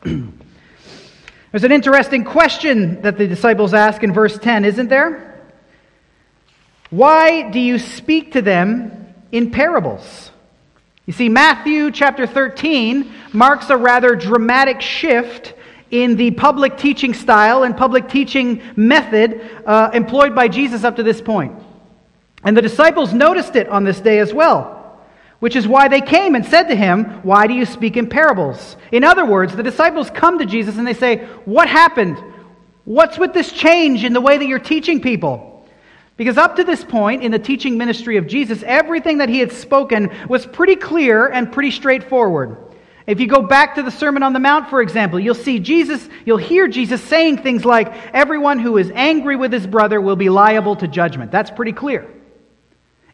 There's an interesting question that the disciples ask in verse 10, isn't there? Why do you speak to them in parables? You see, Matthew chapter 13 marks a rather dramatic shift in the public teaching style and public teaching method uh, employed by Jesus up to this point. And the disciples noticed it on this day as well which is why they came and said to him, Why do you speak in parables? In other words, the disciples come to Jesus and they say, What happened? What's with this change in the way that you're teaching people? Because up to this point in the teaching ministry of Jesus, everything that he had spoken was pretty clear and pretty straightforward. If you go back to the Sermon on the Mount, for example, you'll see Jesus, you'll hear Jesus saying things like, Everyone who is angry with his brother will be liable to judgment. That's pretty clear.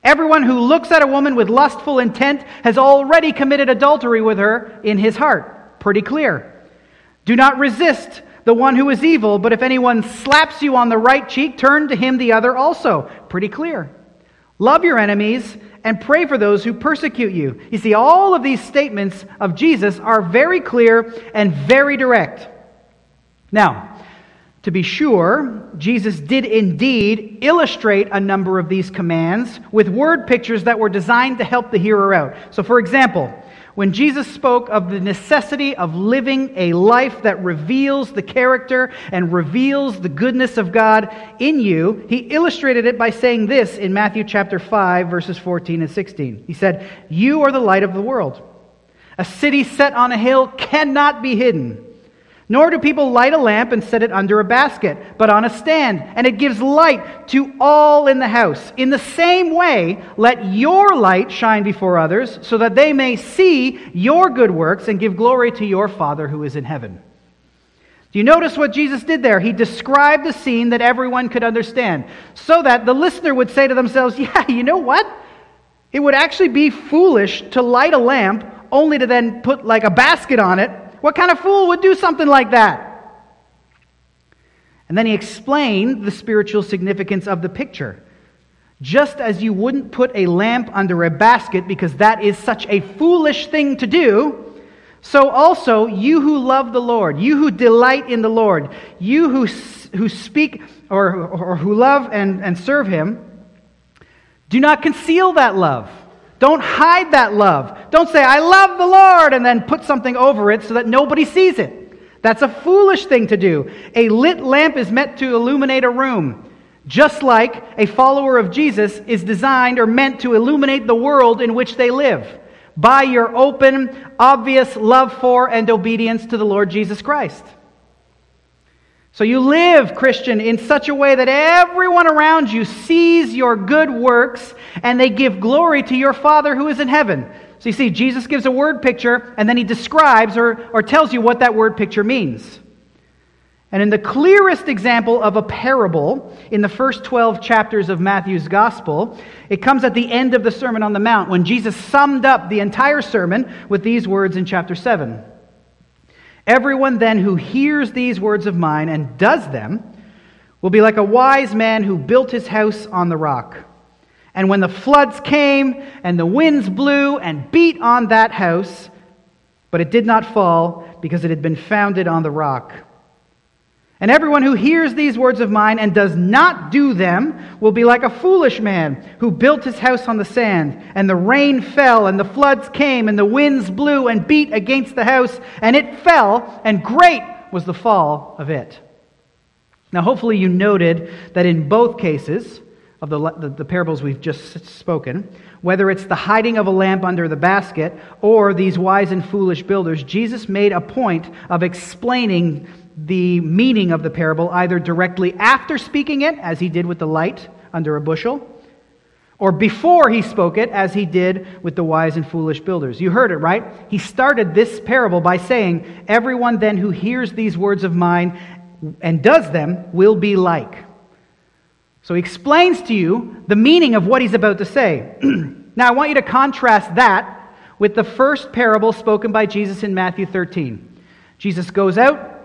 Everyone who looks at a woman with lustful intent has already committed adultery with her in his heart. Pretty clear. Do not resist the one who is evil, but if anyone slaps you on the right cheek, turn to him the other also. Pretty clear. Love your enemies and pray for those who persecute you. You see, all of these statements of Jesus are very clear and very direct. Now, to be sure, Jesus did indeed illustrate a number of these commands with word pictures that were designed to help the hearer out. So, for example, when Jesus spoke of the necessity of living a life that reveals the character and reveals the goodness of God in you, he illustrated it by saying this in Matthew chapter 5 verses 14 and 16. He said, "You are the light of the world. A city set on a hill cannot be hidden." Nor do people light a lamp and set it under a basket, but on a stand, and it gives light to all in the house. In the same way, let your light shine before others, so that they may see your good works and give glory to your Father who is in heaven. Do you notice what Jesus did there? He described the scene that everyone could understand, so that the listener would say to themselves, Yeah, you know what? It would actually be foolish to light a lamp only to then put like a basket on it what kind of fool would do something like that? And then he explained the spiritual significance of the picture. Just as you wouldn't put a lamp under a basket because that is such a foolish thing to do, so also you who love the Lord, you who delight in the Lord, you who, who speak or, or who love and, and serve him, do not conceal that love. Don't hide that love. Don't say, I love the Lord, and then put something over it so that nobody sees it. That's a foolish thing to do. A lit lamp is meant to illuminate a room, just like a follower of Jesus is designed or meant to illuminate the world in which they live by your open, obvious love for and obedience to the Lord Jesus Christ. So you live, Christian, in such a way that everyone around you sees your good works and they give glory to your Father who is in heaven. So you see, Jesus gives a word picture and then he describes or, or tells you what that word picture means. And in the clearest example of a parable in the first 12 chapters of Matthew's gospel, it comes at the end of the Sermon on the Mount when Jesus summed up the entire sermon with these words in chapter 7. Everyone then who hears these words of mine and does them will be like a wise man who built his house on the rock. And when the floods came and the winds blew and beat on that house, but it did not fall because it had been founded on the rock. And everyone who hears these words of mine and does not do them will be like a foolish man who built his house on the sand. And the rain fell, and the floods came, and the winds blew and beat against the house, and it fell, and great was the fall of it. Now, hopefully, you noted that in both cases of the, the, the parables we've just spoken, whether it's the hiding of a lamp under the basket or these wise and foolish builders, Jesus made a point of explaining the meaning of the parable either directly after speaking it, as he did with the light under a bushel, or before he spoke it, as he did with the wise and foolish builders. You heard it, right? He started this parable by saying, Everyone then who hears these words of mine and does them will be like. So he explains to you the meaning of what he's about to say. now, I want you to contrast that with the first parable spoken by Jesus in Matthew 13. Jesus goes out,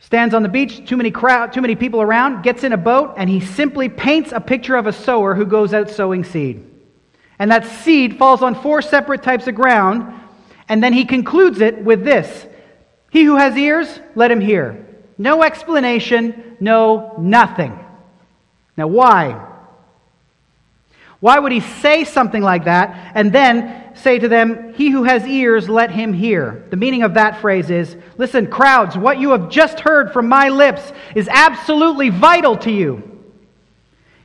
stands on the beach, too many crowd, too many people around, gets in a boat, and he simply paints a picture of a sower who goes out sowing seed. And that seed falls on four separate types of ground, and then he concludes it with this. He who has ears, let him hear. No explanation, no nothing. Now, why? Why would he say something like that and then say to them, He who has ears, let him hear? The meaning of that phrase is listen, crowds, what you have just heard from my lips is absolutely vital to you.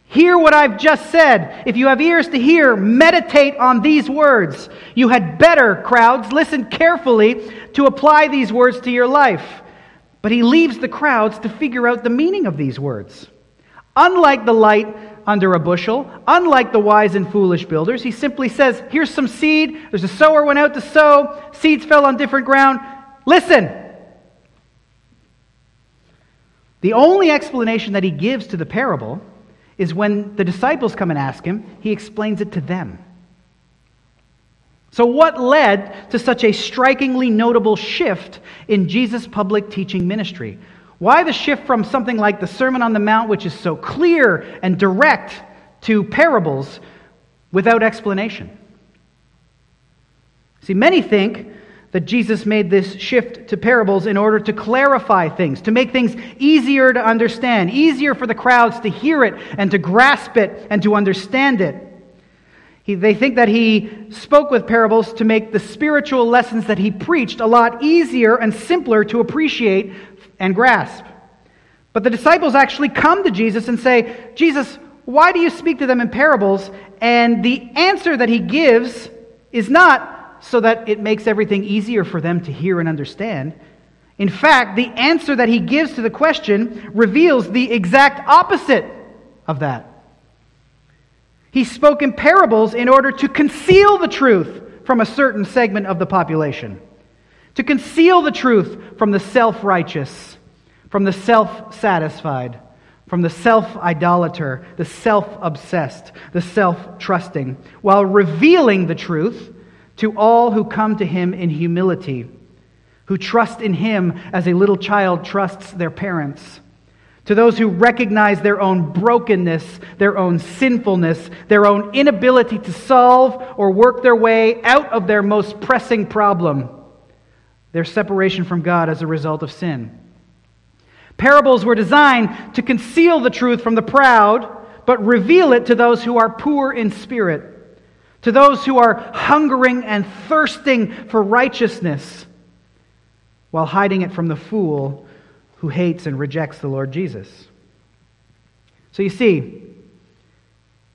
Hear what I've just said. If you have ears to hear, meditate on these words. You had better, crowds, listen carefully to apply these words to your life. But he leaves the crowds to figure out the meaning of these words. Unlike the light under a bushel, unlike the wise and foolish builders, he simply says, Here's some seed. There's a sower went out to sow. Seeds fell on different ground. Listen. The only explanation that he gives to the parable is when the disciples come and ask him, he explains it to them. So, what led to such a strikingly notable shift in Jesus' public teaching ministry? Why the shift from something like the Sermon on the Mount, which is so clear and direct, to parables without explanation? See, many think that Jesus made this shift to parables in order to clarify things, to make things easier to understand, easier for the crowds to hear it and to grasp it and to understand it. He, they think that he spoke with parables to make the spiritual lessons that he preached a lot easier and simpler to appreciate and grasp. But the disciples actually come to Jesus and say, Jesus, why do you speak to them in parables? And the answer that he gives is not, so that it makes everything easier for them to hear and understand. In fact, the answer that he gives to the question reveals the exact opposite of that. He spoke in parables in order to conceal the truth from a certain segment of the population, to conceal the truth from the self righteous, from the self satisfied, from the self idolater, the self obsessed, the self trusting, while revealing the truth to all who come to him in humility, who trust in him as a little child trusts their parents, to those who recognize their own brokenness, their own sinfulness, their own inability to solve or work their way out of their most pressing problem, their separation from God as a result of sin. Parables were designed to conceal the truth from the proud, but reveal it to those who are poor in spirit to those who are hungering and thirsting for righteousness while hiding it from the fool who hates and rejects the Lord Jesus. So you see,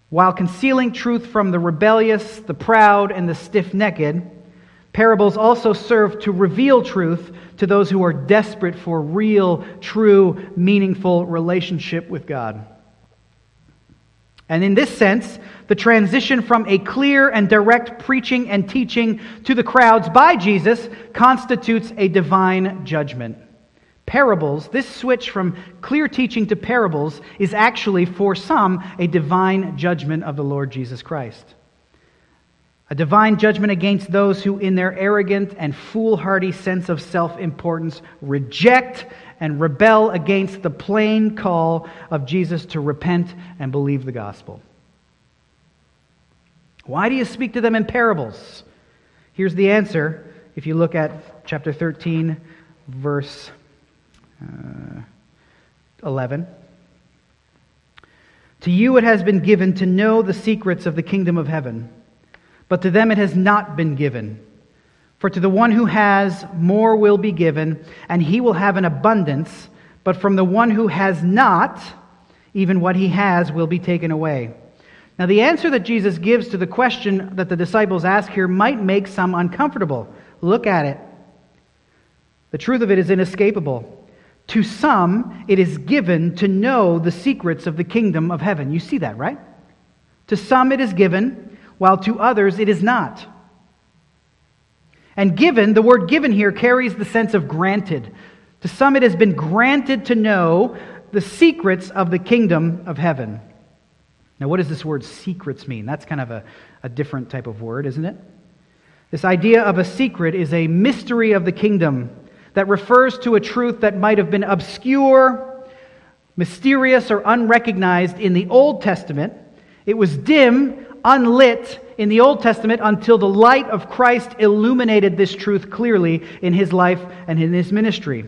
while concealing truth from the rebellious, the proud, and the stiff necked, parables also serve to reveal truth to those who are desperate for real, true, meaningful relationship with God. And in this sense, the transition from a clear and direct preaching and teaching to the crowds by Jesus constitutes a divine judgment. Parables, this switch from clear teaching to parables, is actually, for some, a divine judgment of the Lord Jesus Christ. A divine judgment against those who, in their arrogant and foolhardy sense of self importance, reject and rebel against the plain call of Jesus to repent and believe the gospel. Why do you speak to them in parables? Here's the answer if you look at chapter 13, verse uh, 11. To you it has been given to know the secrets of the kingdom of heaven, but to them it has not been given. For to the one who has, more will be given, and he will have an abundance, but from the one who has not, even what he has will be taken away. Now, the answer that Jesus gives to the question that the disciples ask here might make some uncomfortable. Look at it. The truth of it is inescapable. To some, it is given to know the secrets of the kingdom of heaven. You see that, right? To some, it is given, while to others, it is not. And given, the word given here carries the sense of granted. To some, it has been granted to know the secrets of the kingdom of heaven. Now, what does this word secrets mean? That's kind of a, a different type of word, isn't it? This idea of a secret is a mystery of the kingdom that refers to a truth that might have been obscure, mysterious, or unrecognized in the Old Testament. It was dim, unlit in the Old Testament until the light of Christ illuminated this truth clearly in his life and in his ministry.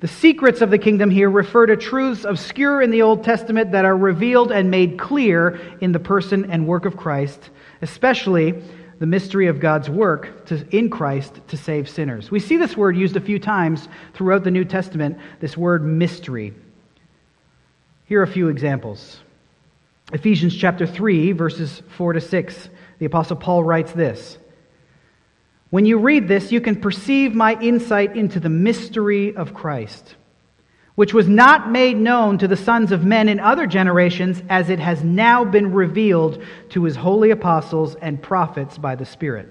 The secrets of the kingdom here refer to truths obscure in the Old Testament that are revealed and made clear in the person and work of Christ, especially the mystery of God's work to, in Christ to save sinners. We see this word used a few times throughout the New Testament, this word mystery. Here are a few examples. Ephesians chapter 3, verses 4 to 6, the Apostle Paul writes this When you read this, you can perceive my insight into the mystery of Christ, which was not made known to the sons of men in other generations, as it has now been revealed to his holy apostles and prophets by the Spirit.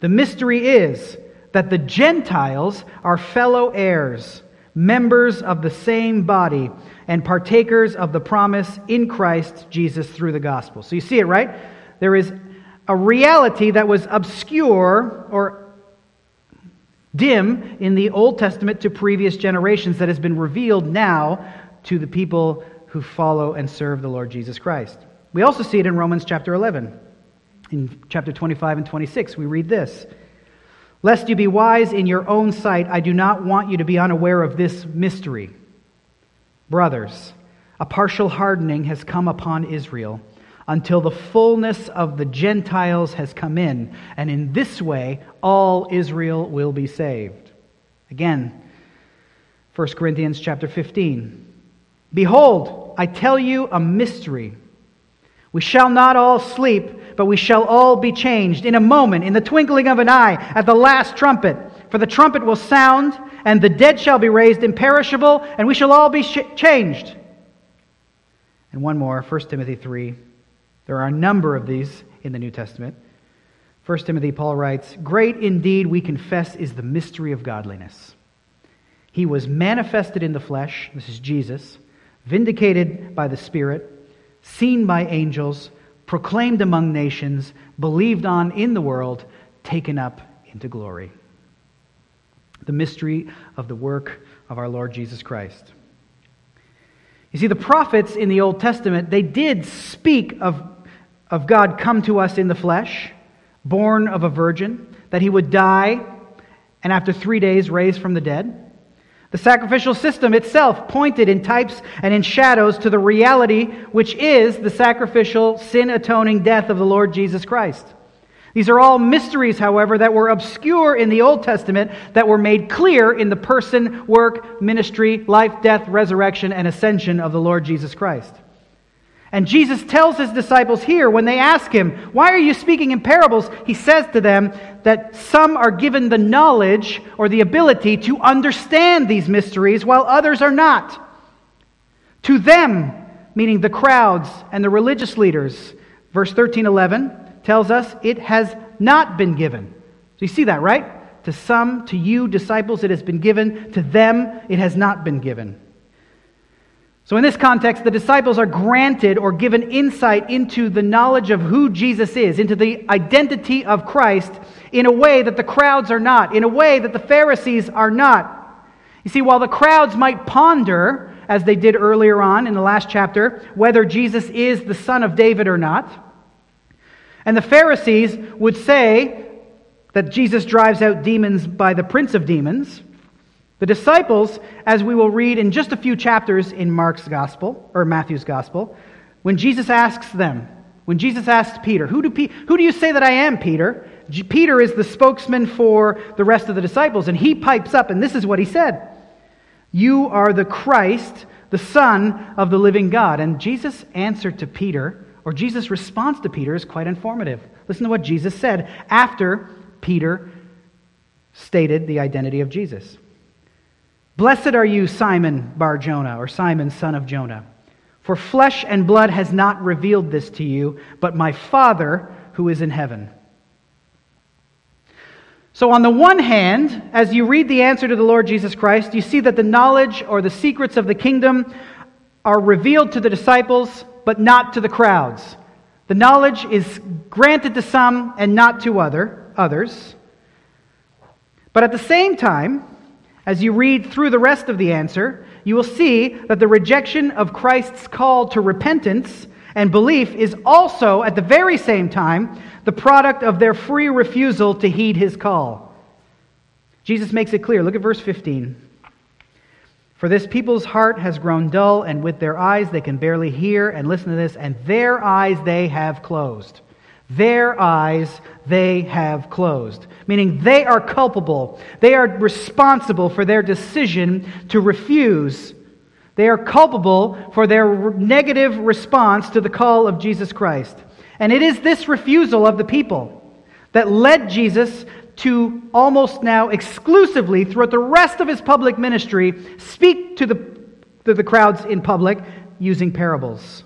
The mystery is that the Gentiles are fellow heirs, members of the same body and partakers of the promise in Christ Jesus through the gospel. So you see it, right? There is a reality that was obscure or dim in the Old Testament to previous generations that has been revealed now to the people who follow and serve the Lord Jesus Christ. We also see it in Romans chapter 11. In chapter 25 and 26, we read this Lest you be wise in your own sight, I do not want you to be unaware of this mystery Brothers, a partial hardening has come upon Israel until the fullness of the Gentiles has come in, and in this way all Israel will be saved. Again, 1 Corinthians chapter 15. Behold, I tell you a mystery. We shall not all sleep, but we shall all be changed in a moment, in the twinkling of an eye, at the last trumpet. For the trumpet will sound and the dead shall be raised imperishable, and we shall all be sh- changed. And one more, 1 Timothy 3. There are a number of these in the New Testament. 1 Timothy, Paul writes, Great indeed, we confess, is the mystery of godliness. He was manifested in the flesh, this is Jesus, vindicated by the Spirit, seen by angels, proclaimed among nations, believed on in the world, taken up into glory the mystery of the work of our Lord Jesus Christ. You see, the prophets in the Old Testament, they did speak of, of God come to us in the flesh, born of a virgin, that he would die, and after three days raise from the dead. The sacrificial system itself pointed in types and in shadows to the reality which is the sacrificial, sin atoning death of the Lord Jesus Christ. These are all mysteries, however, that were obscure in the Old Testament that were made clear in the person, work, ministry, life, death, resurrection, and ascension of the Lord Jesus Christ. And Jesus tells his disciples here when they ask him, Why are you speaking in parables? He says to them that some are given the knowledge or the ability to understand these mysteries while others are not. To them, meaning the crowds and the religious leaders, verse 13 11 tells us it has not been given. So you see that, right? To some, to you, disciples, it has been given. To them, it has not been given. So, in this context, the disciples are granted or given insight into the knowledge of who Jesus is, into the identity of Christ, in a way that the crowds are not, in a way that the Pharisees are not. You see, while the crowds might ponder, as they did earlier on in the last chapter, whether Jesus is the son of David or not, and the Pharisees would say that Jesus drives out demons by the prince of demons. The disciples, as we will read in just a few chapters in Mark's gospel, or Matthew's gospel, when Jesus asks them, when Jesus asks Peter, who do, who do you say that I am, Peter? Peter is the spokesman for the rest of the disciples, and he pipes up, and this is what he said You are the Christ, the Son of the living God. And Jesus answered to Peter, or Jesus' response to Peter is quite informative. Listen to what Jesus said after Peter stated the identity of Jesus. Blessed are you, Simon Bar Jonah, or Simon, son of Jonah, for flesh and blood has not revealed this to you, but my Father who is in heaven. So, on the one hand, as you read the answer to the Lord Jesus Christ, you see that the knowledge or the secrets of the kingdom are revealed to the disciples but not to the crowds. The knowledge is granted to some and not to other, others. But at the same time, as you read through the rest of the answer, you will see that the rejection of Christ's call to repentance And belief is also, at the very same time, the product of their free refusal to heed his call. Jesus makes it clear. Look at verse 15. For this people's heart has grown dull, and with their eyes they can barely hear, and listen to this, and their eyes they have closed. Their eyes they have closed. Meaning they are culpable. They are responsible for their decision to refuse. They are culpable for their negative response to the call of Jesus Christ. And it is this refusal of the people that led Jesus to almost now exclusively, throughout the rest of his public ministry, speak to the, to the crowds in public using parables.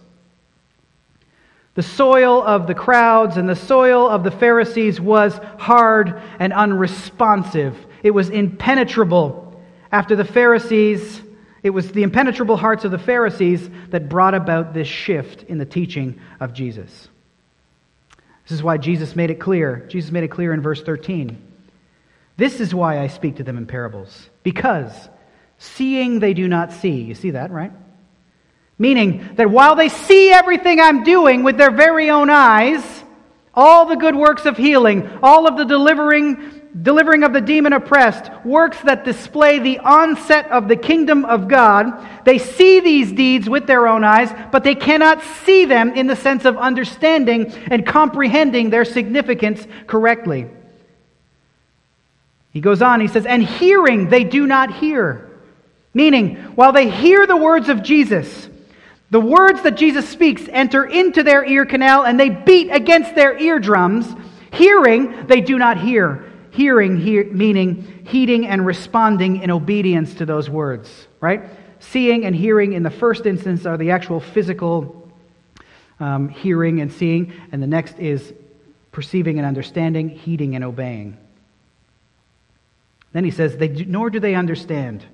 The soil of the crowds and the soil of the Pharisees was hard and unresponsive. It was impenetrable. After the Pharisees, it was the impenetrable hearts of the Pharisees that brought about this shift in the teaching of Jesus. This is why Jesus made it clear. Jesus made it clear in verse 13. This is why I speak to them in parables. Because seeing they do not see. You see that, right? Meaning that while they see everything I'm doing with their very own eyes, all the good works of healing, all of the delivering, delivering of the demon oppressed, works that display the onset of the kingdom of God, they see these deeds with their own eyes, but they cannot see them in the sense of understanding and comprehending their significance correctly. He goes on, he says, and hearing they do not hear. Meaning, while they hear the words of Jesus, the words that Jesus speaks enter into their ear canal and they beat against their eardrums. Hearing, they do not hear. Hearing, hear, meaning heeding and responding in obedience to those words, right? Seeing and hearing in the first instance are the actual physical um, hearing and seeing, and the next is perceiving and understanding, heeding and obeying. Then he says, they do, nor do they understand,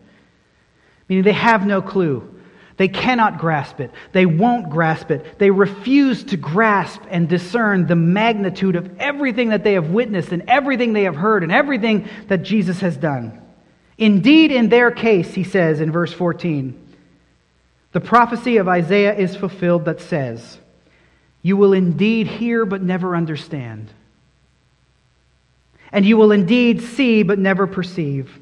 meaning they have no clue. They cannot grasp it. They won't grasp it. They refuse to grasp and discern the magnitude of everything that they have witnessed and everything they have heard and everything that Jesus has done. Indeed, in their case, he says in verse 14, the prophecy of Isaiah is fulfilled that says, You will indeed hear but never understand, and you will indeed see but never perceive.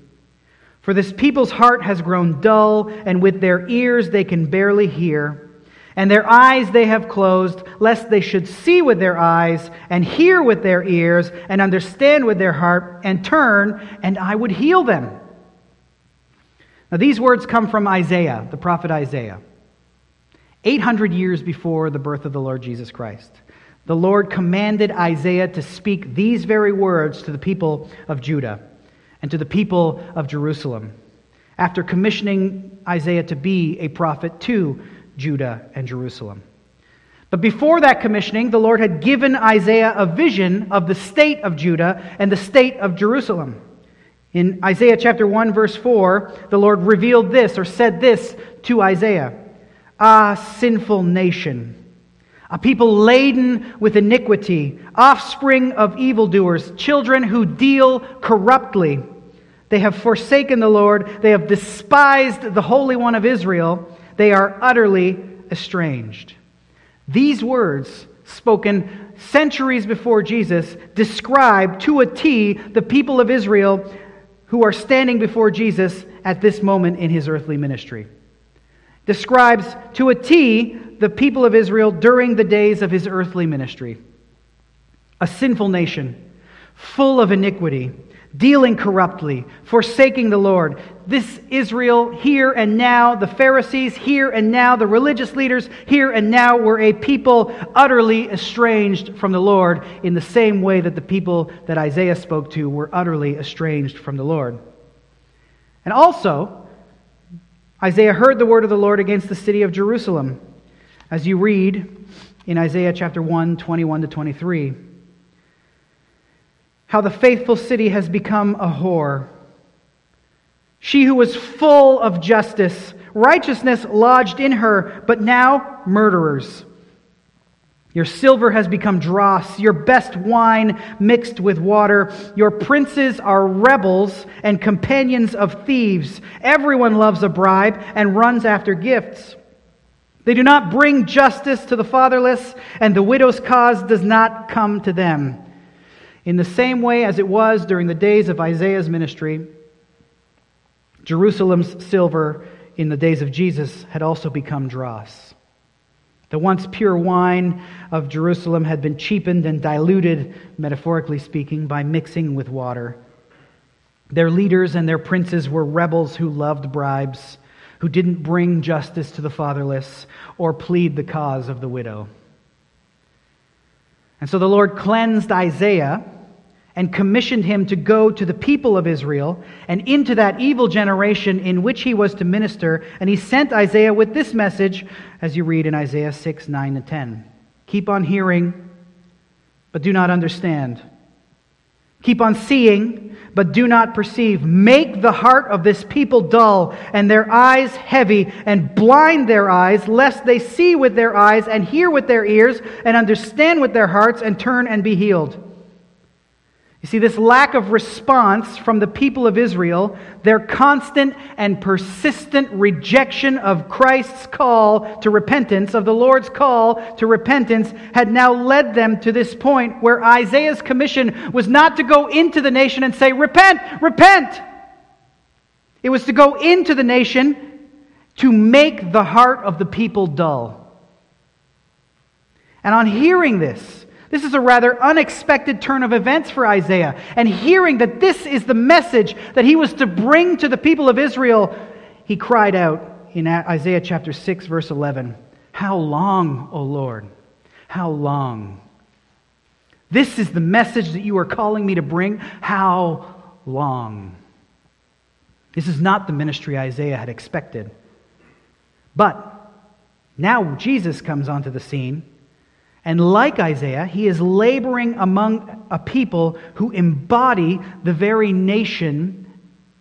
For this people's heart has grown dull, and with their ears they can barely hear. And their eyes they have closed, lest they should see with their eyes, and hear with their ears, and understand with their heart, and turn, and I would heal them. Now, these words come from Isaiah, the prophet Isaiah. 800 years before the birth of the Lord Jesus Christ, the Lord commanded Isaiah to speak these very words to the people of Judah and to the people of Jerusalem, after commissioning Isaiah to be a prophet to Judah and Jerusalem. But before that commissioning, the Lord had given Isaiah a vision of the state of Judah and the state of Jerusalem. In Isaiah chapter 1, verse 4, the Lord revealed this or said this to Isaiah Ah, sinful nation, a people laden with iniquity, offspring of evildoers, children who deal corruptly. They have forsaken the Lord, they have despised the Holy One of Israel, they are utterly estranged. These words, spoken centuries before Jesus, describe to a T the people of Israel who are standing before Jesus at this moment in his earthly ministry. Describes to a T the people of Israel during the days of his earthly ministry. A sinful nation, full of iniquity, dealing corruptly, forsaking the Lord. This Israel here and now, the Pharisees here and now, the religious leaders here and now were a people utterly estranged from the Lord in the same way that the people that Isaiah spoke to were utterly estranged from the Lord. And also, Isaiah heard the word of the Lord against the city of Jerusalem, as you read in Isaiah chapter 1, 21 to 23 how the faithful city has become a whore. She who was full of justice, righteousness lodged in her, but now murderers. Your silver has become dross, your best wine mixed with water. Your princes are rebels and companions of thieves. Everyone loves a bribe and runs after gifts. They do not bring justice to the fatherless, and the widow's cause does not come to them. In the same way as it was during the days of Isaiah's ministry, Jerusalem's silver in the days of Jesus had also become dross. The once pure wine of Jerusalem had been cheapened and diluted, metaphorically speaking, by mixing with water. Their leaders and their princes were rebels who loved bribes, who didn't bring justice to the fatherless or plead the cause of the widow. And so the Lord cleansed Isaiah and commissioned him to go to the people of Israel and into that evil generation in which he was to minister. And he sent Isaiah with this message, as you read in Isaiah 6, 9, and 10. Keep on hearing, but do not understand. Keep on seeing, but do not perceive. Make the heart of this people dull, and their eyes heavy, and blind their eyes, lest they see with their eyes, and hear with their ears, and understand with their hearts, and turn and be healed. You see, this lack of response from the people of Israel, their constant and persistent rejection of Christ's call to repentance, of the Lord's call to repentance, had now led them to this point where Isaiah's commission was not to go into the nation and say, Repent, repent. It was to go into the nation to make the heart of the people dull. And on hearing this, this is a rather unexpected turn of events for Isaiah. And hearing that this is the message that he was to bring to the people of Israel, he cried out in Isaiah chapter 6, verse 11 How long, O Lord? How long? This is the message that you are calling me to bring. How long? This is not the ministry Isaiah had expected. But now Jesus comes onto the scene and like Isaiah, he is laboring among a people who embody the very nation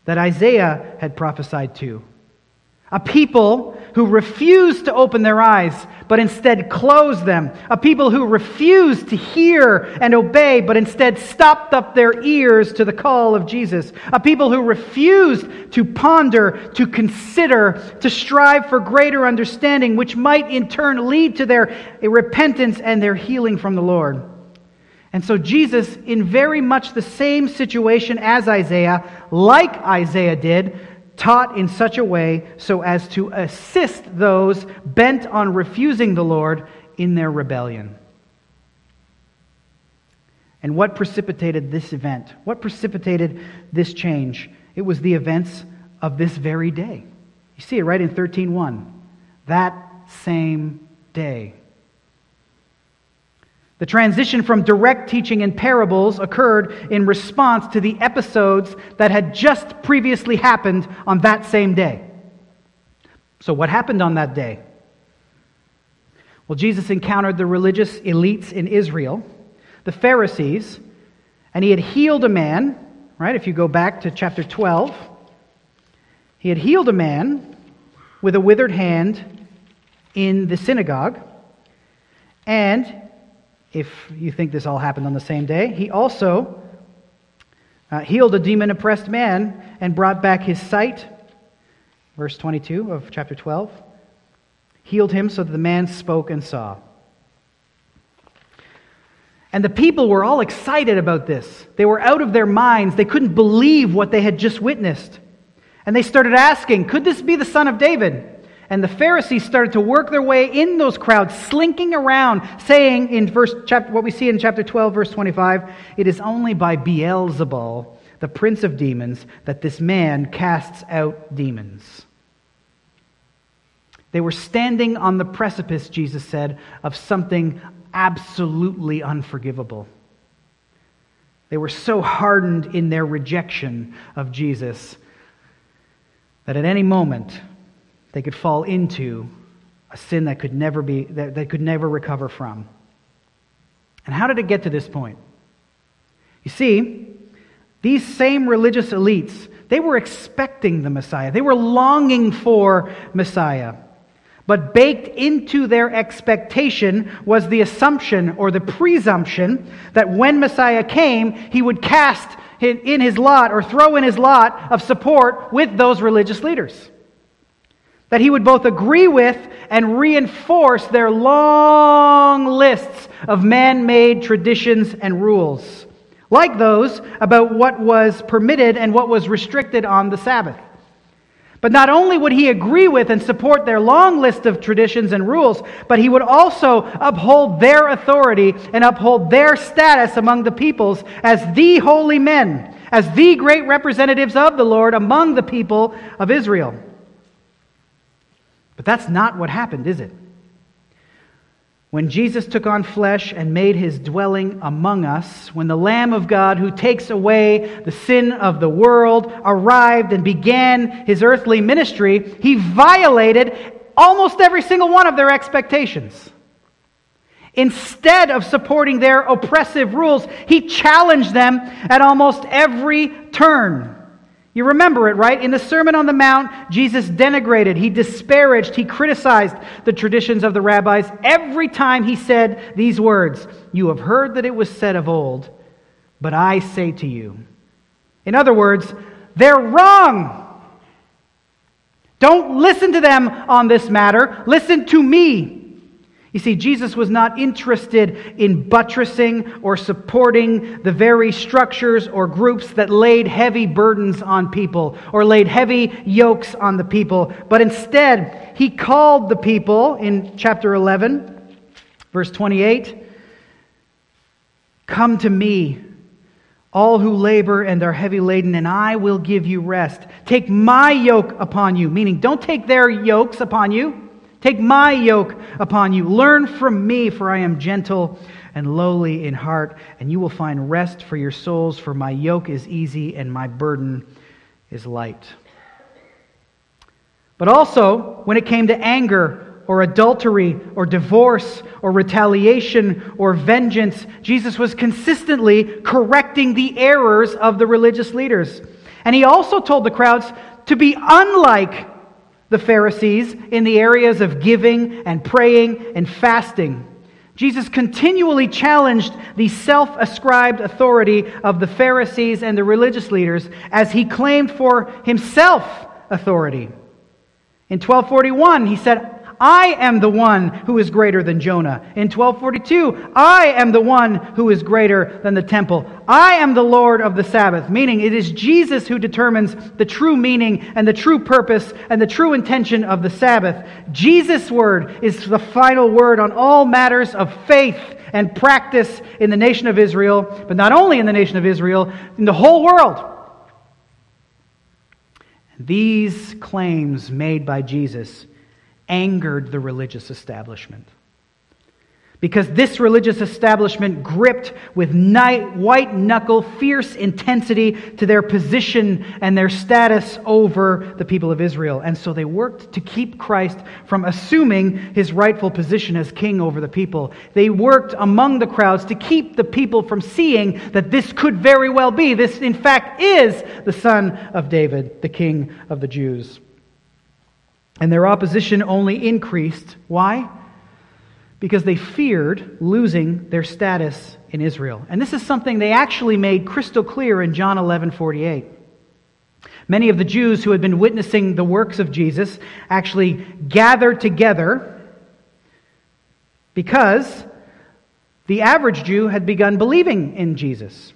that Isaiah had prophesied to. A people who refuse to open their eyes, but instead close them. A people who refuse to hear and obey, but instead stopped up their ears to the call of Jesus. A people who refused to ponder, to consider, to strive for greater understanding, which might in turn lead to their repentance and their healing from the Lord. And so, Jesus, in very much the same situation as Isaiah, like Isaiah did, taught in such a way so as to assist those bent on refusing the Lord in their rebellion. And what precipitated this event? What precipitated this change? It was the events of this very day. You see it right in 13:1. That same day. The transition from direct teaching in parables occurred in response to the episodes that had just previously happened on that same day. So, what happened on that day? Well, Jesus encountered the religious elites in Israel, the Pharisees, and he had healed a man, right? If you go back to chapter 12, he had healed a man with a withered hand in the synagogue, and if you think this all happened on the same day. He also uh, healed a demon oppressed man and brought back his sight. Verse 22 of chapter 12. Healed him so that the man spoke and saw. And the people were all excited about this. They were out of their minds. They couldn't believe what they had just witnessed. And they started asking, Could this be the son of David? And the Pharisees started to work their way in those crowds, slinking around, saying in verse chapter, what we see in chapter 12, verse 25, it is only by Beelzebul, the prince of demons, that this man casts out demons. They were standing on the precipice, Jesus said, of something absolutely unforgivable. They were so hardened in their rejection of Jesus that at any moment they could fall into a sin that could never be that they could never recover from. And how did it get to this point? You see, these same religious elites, they were expecting the Messiah. They were longing for Messiah. But baked into their expectation was the assumption or the presumption that when Messiah came, he would cast in his lot or throw in his lot of support with those religious leaders. That he would both agree with and reinforce their long lists of man made traditions and rules, like those about what was permitted and what was restricted on the Sabbath. But not only would he agree with and support their long list of traditions and rules, but he would also uphold their authority and uphold their status among the peoples as the holy men, as the great representatives of the Lord among the people of Israel. But that's not what happened, is it? When Jesus took on flesh and made his dwelling among us, when the Lamb of God who takes away the sin of the world arrived and began his earthly ministry, he violated almost every single one of their expectations. Instead of supporting their oppressive rules, he challenged them at almost every turn. You remember it, right? In the Sermon on the Mount, Jesus denigrated, he disparaged, he criticized the traditions of the rabbis every time he said these words You have heard that it was said of old, but I say to you. In other words, they're wrong. Don't listen to them on this matter. Listen to me. You see, Jesus was not interested in buttressing or supporting the very structures or groups that laid heavy burdens on people or laid heavy yokes on the people, but instead, he called the people in chapter 11, verse 28 Come to me, all who labor and are heavy laden, and I will give you rest. Take my yoke upon you, meaning don't take their yokes upon you. Take my yoke upon you. Learn from me, for I am gentle and lowly in heart, and you will find rest for your souls, for my yoke is easy and my burden is light. But also, when it came to anger, or adultery, or divorce, or retaliation, or vengeance, Jesus was consistently correcting the errors of the religious leaders. And he also told the crowds to be unlike the Pharisees in the areas of giving and praying and fasting. Jesus continually challenged the self ascribed authority of the Pharisees and the religious leaders as he claimed for himself authority. In 1241, he said, I am the one who is greater than Jonah. In 1242, I am the one who is greater than the temple. I am the Lord of the Sabbath, meaning it is Jesus who determines the true meaning and the true purpose and the true intention of the Sabbath. Jesus' word is the final word on all matters of faith and practice in the nation of Israel, but not only in the nation of Israel, in the whole world. These claims made by Jesus angered the religious establishment. Because this religious establishment gripped with white knuckle, fierce intensity to their position and their status over the people of Israel. And so they worked to keep Christ from assuming his rightful position as king over the people. They worked among the crowds to keep the people from seeing that this could very well be. This, in fact, is the son of David, the king of the Jews. And their opposition only increased. Why? Because they feared losing their status in Israel. And this is something they actually made crystal clear in John 11 48. Many of the Jews who had been witnessing the works of Jesus actually gathered together because the average Jew had begun believing in Jesus.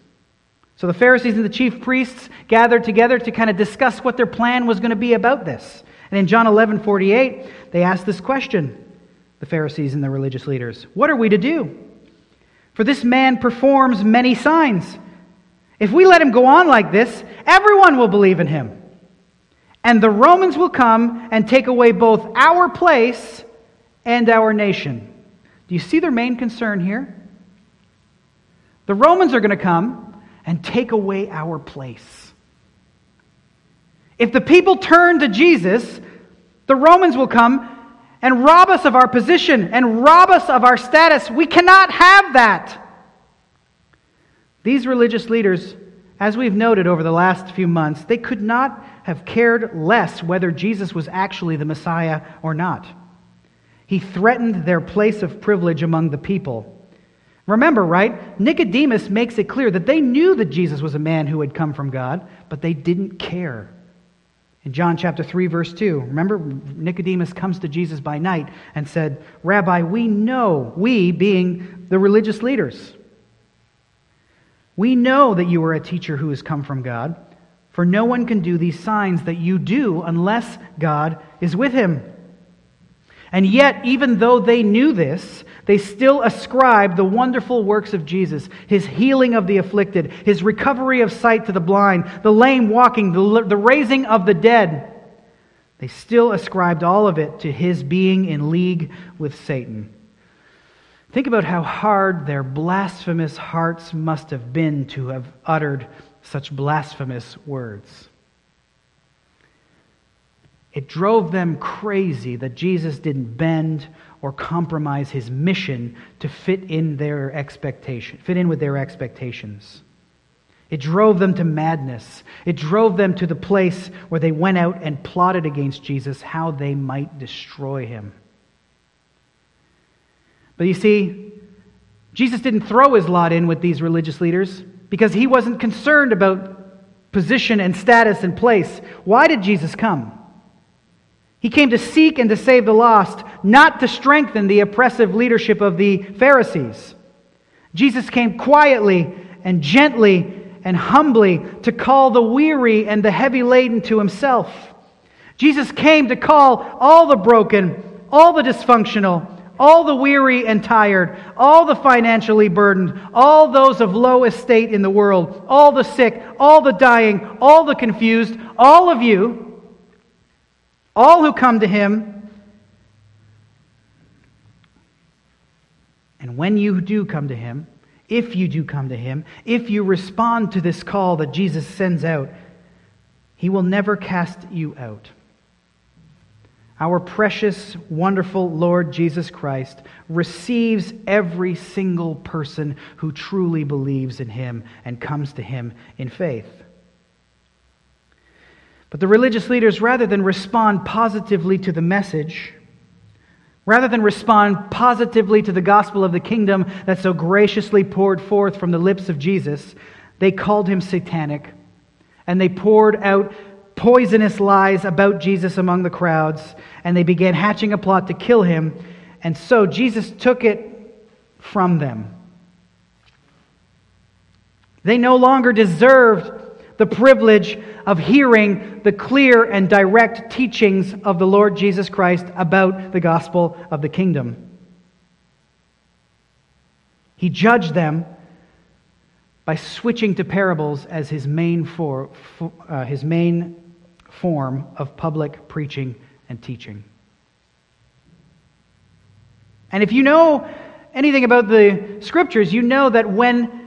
So the Pharisees and the chief priests gathered together to kind of discuss what their plan was going to be about this. And in John 11 48, they ask this question the Pharisees and the religious leaders What are we to do? For this man performs many signs. If we let him go on like this, everyone will believe in him. And the Romans will come and take away both our place and our nation. Do you see their main concern here? The Romans are going to come and take away our place. If the people turn to Jesus, the Romans will come and rob us of our position and rob us of our status. We cannot have that. These religious leaders, as we've noted over the last few months, they could not have cared less whether Jesus was actually the Messiah or not. He threatened their place of privilege among the people. Remember, right? Nicodemus makes it clear that they knew that Jesus was a man who had come from God, but they didn't care. In John chapter 3, verse 2, remember Nicodemus comes to Jesus by night and said, Rabbi, we know, we being the religious leaders, we know that you are a teacher who has come from God, for no one can do these signs that you do unless God is with him. And yet, even though they knew this, they still ascribed the wonderful works of Jesus, his healing of the afflicted, his recovery of sight to the blind, the lame walking, the, the raising of the dead. They still ascribed all of it to his being in league with Satan. Think about how hard their blasphemous hearts must have been to have uttered such blasphemous words. It drove them crazy that Jesus didn't bend or compromise his mission to fit in their expectation, fit in with their expectations. It drove them to madness. It drove them to the place where they went out and plotted against Jesus how they might destroy him. But you see, Jesus didn't throw his lot in with these religious leaders because he wasn't concerned about position and status and place. Why did Jesus come? He came to seek and to save the lost, not to strengthen the oppressive leadership of the Pharisees. Jesus came quietly and gently and humbly to call the weary and the heavy laden to himself. Jesus came to call all the broken, all the dysfunctional, all the weary and tired, all the financially burdened, all those of low estate in the world, all the sick, all the dying, all the confused, all of you all who come to him, and when you do come to him, if you do come to him, if you respond to this call that Jesus sends out, he will never cast you out. Our precious, wonderful Lord Jesus Christ receives every single person who truly believes in him and comes to him in faith. But the religious leaders, rather than respond positively to the message, rather than respond positively to the gospel of the kingdom that so graciously poured forth from the lips of Jesus, they called him satanic. And they poured out poisonous lies about Jesus among the crowds, and they began hatching a plot to kill him. And so Jesus took it from them. They no longer deserved the privilege of hearing the clear and direct teachings of the Lord Jesus Christ about the gospel of the kingdom. He judged them by switching to parables as his main, for, uh, his main form of public preaching and teaching. And if you know anything about the scriptures, you know that when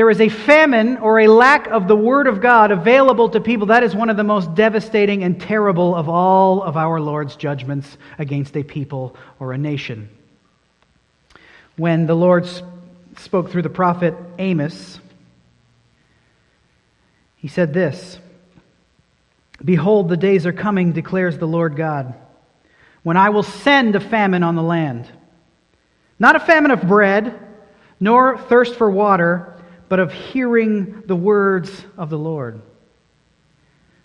there is a famine or a lack of the Word of God available to people, that is one of the most devastating and terrible of all of our Lord's judgments against a people or a nation. When the Lord spoke through the prophet Amos, he said this Behold, the days are coming, declares the Lord God, when I will send a famine on the land. Not a famine of bread, nor thirst for water but of hearing the words of the Lord.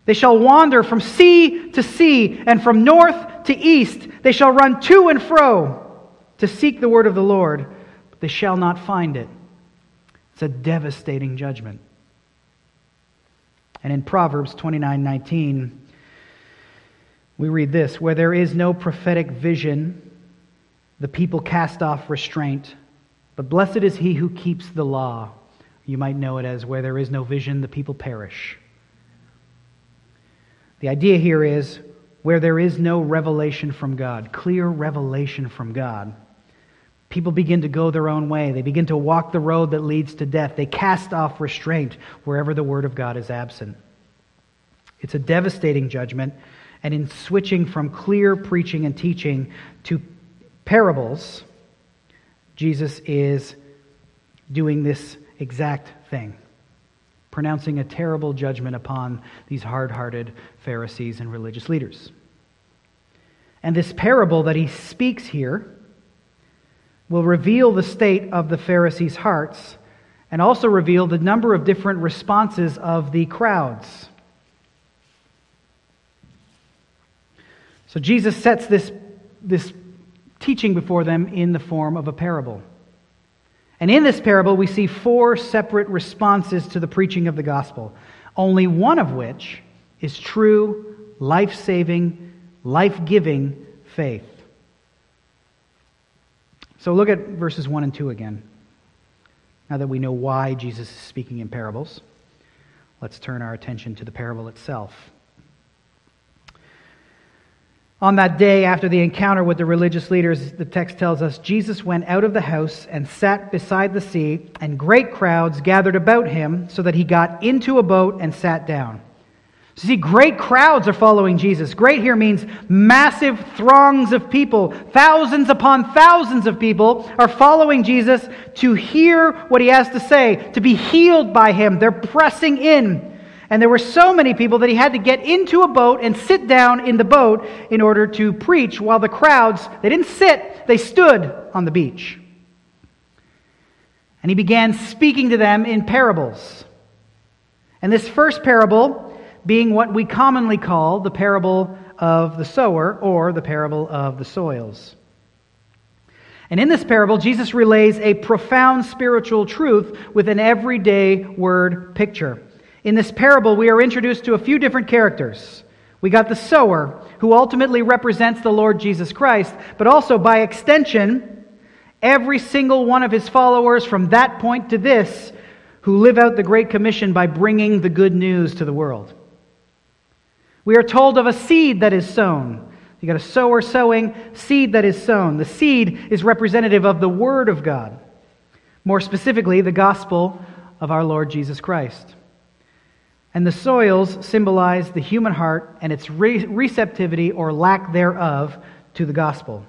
They shall wander from sea to sea, and from north to east. They shall run to and fro to seek the word of the Lord, but they shall not find it. It's a devastating judgment. And in Proverbs 29 19, we read this Where there is no prophetic vision, the people cast off restraint, but blessed is he who keeps the law. You might know it as where there is no vision, the people perish. The idea here is where there is no revelation from God, clear revelation from God. People begin to go their own way. They begin to walk the road that leads to death. They cast off restraint wherever the Word of God is absent. It's a devastating judgment. And in switching from clear preaching and teaching to parables, Jesus is doing this exact thing, pronouncing a terrible judgment upon these hard hearted Pharisees and religious leaders. And this parable that he speaks here will reveal the state of the Pharisees' hearts and also reveal the number of different responses of the crowds. So Jesus sets this, this teaching before them in the form of a parable. And in this parable, we see four separate responses to the preaching of the gospel, only one of which is true, life saving, life giving faith. So look at verses 1 and 2 again. Now that we know why Jesus is speaking in parables, let's turn our attention to the parable itself. On that day, after the encounter with the religious leaders, the text tells us Jesus went out of the house and sat beside the sea, and great crowds gathered about him, so that he got into a boat and sat down. So see, great crowds are following Jesus. Great here means massive throngs of people. Thousands upon thousands of people are following Jesus to hear what he has to say, to be healed by him. They're pressing in. And there were so many people that he had to get into a boat and sit down in the boat in order to preach while the crowds, they didn't sit, they stood on the beach. And he began speaking to them in parables. And this first parable being what we commonly call the parable of the sower or the parable of the soils. And in this parable, Jesus relays a profound spiritual truth with an everyday word picture. In this parable, we are introduced to a few different characters. We got the sower, who ultimately represents the Lord Jesus Christ, but also by extension, every single one of his followers from that point to this who live out the Great Commission by bringing the good news to the world. We are told of a seed that is sown. You got a sower sowing, seed that is sown. The seed is representative of the Word of God, more specifically, the gospel of our Lord Jesus Christ. And the soils symbolize the human heart and its re- receptivity or lack thereof to the gospel.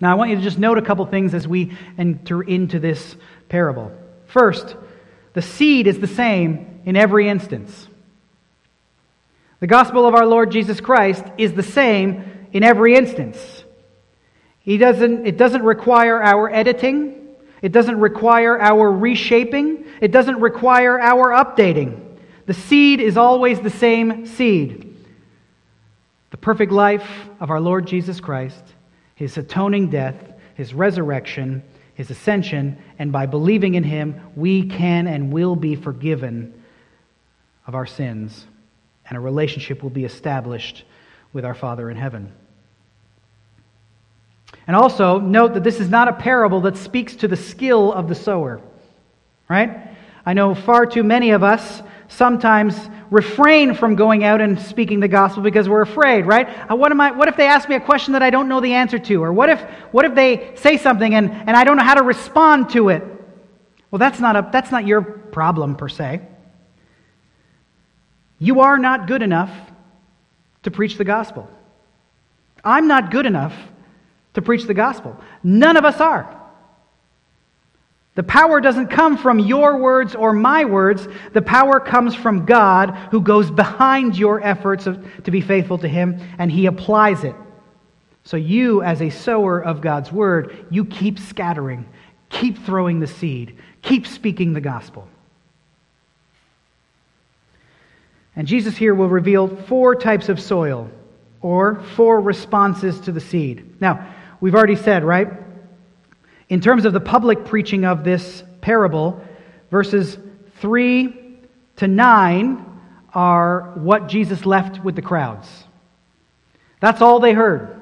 Now, I want you to just note a couple things as we enter into this parable. First, the seed is the same in every instance. The gospel of our Lord Jesus Christ is the same in every instance. He doesn't, it doesn't require our editing, it doesn't require our reshaping, it doesn't require our updating. The seed is always the same seed. The perfect life of our Lord Jesus Christ, his atoning death, his resurrection, his ascension, and by believing in him, we can and will be forgiven of our sins, and a relationship will be established with our Father in heaven. And also, note that this is not a parable that speaks to the skill of the sower, right? I know far too many of us sometimes refrain from going out and speaking the gospel because we're afraid, right? Uh, what, am I, what if they ask me a question that I don't know the answer to? Or what if, what if they say something and, and I don't know how to respond to it? Well, that's not, a, that's not your problem per se. You are not good enough to preach the gospel. I'm not good enough to preach the gospel. None of us are. The power doesn't come from your words or my words. The power comes from God who goes behind your efforts of, to be faithful to Him and He applies it. So, you, as a sower of God's word, you keep scattering, keep throwing the seed, keep speaking the gospel. And Jesus here will reveal four types of soil or four responses to the seed. Now, we've already said, right? In terms of the public preaching of this parable, verses 3 to 9 are what Jesus left with the crowds. That's all they heard.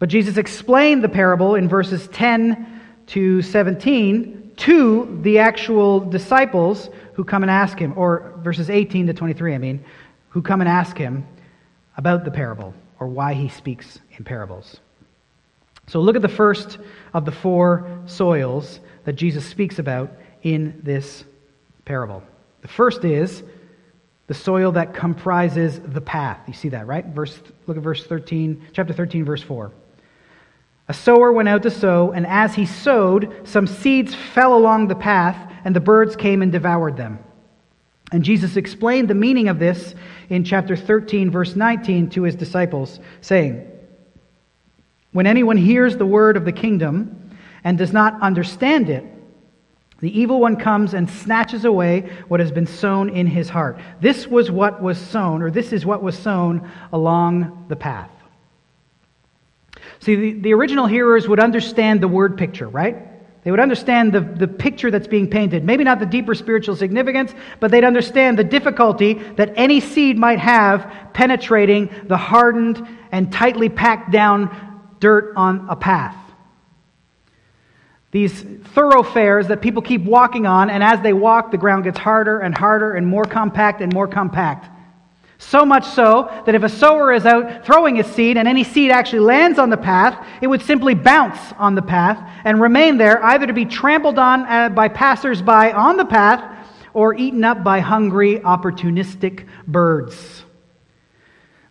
But Jesus explained the parable in verses 10 to 17 to the actual disciples who come and ask him, or verses 18 to 23, I mean, who come and ask him about the parable or why he speaks in parables. So look at the first of the four soils that Jesus speaks about in this parable. The first is the soil that comprises the path. You see that, right? Verse look at verse 13, chapter 13 verse 4. A sower went out to sow, and as he sowed, some seeds fell along the path, and the birds came and devoured them. And Jesus explained the meaning of this in chapter 13 verse 19 to his disciples, saying, when anyone hears the word of the kingdom and does not understand it, The evil one comes and snatches away what has been sown in his heart. This was what was sown, or this is what was sown along the path. See, the, the original hearers would understand the word picture, right? They would understand the, the picture that's being painted. Maybe not the deeper spiritual significance, but they'd understand the difficulty that any seed might have penetrating the hardened and tightly packed down dirt on a path these thoroughfares that people keep walking on, and as they walk, the ground gets harder and harder and more compact and more compact. So much so that if a sower is out throwing a seed and any seed actually lands on the path, it would simply bounce on the path and remain there, either to be trampled on uh, by passersby on the path or eaten up by hungry, opportunistic birds.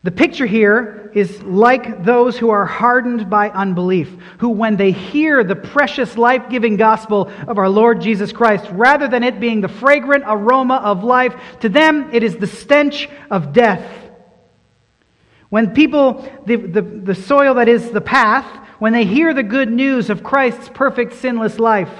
The picture here is like those who are hardened by unbelief, who, when they hear the precious life giving gospel of our Lord Jesus Christ, rather than it being the fragrant aroma of life, to them it is the stench of death. When people, the, the, the soil that is the path, when they hear the good news of Christ's perfect sinless life,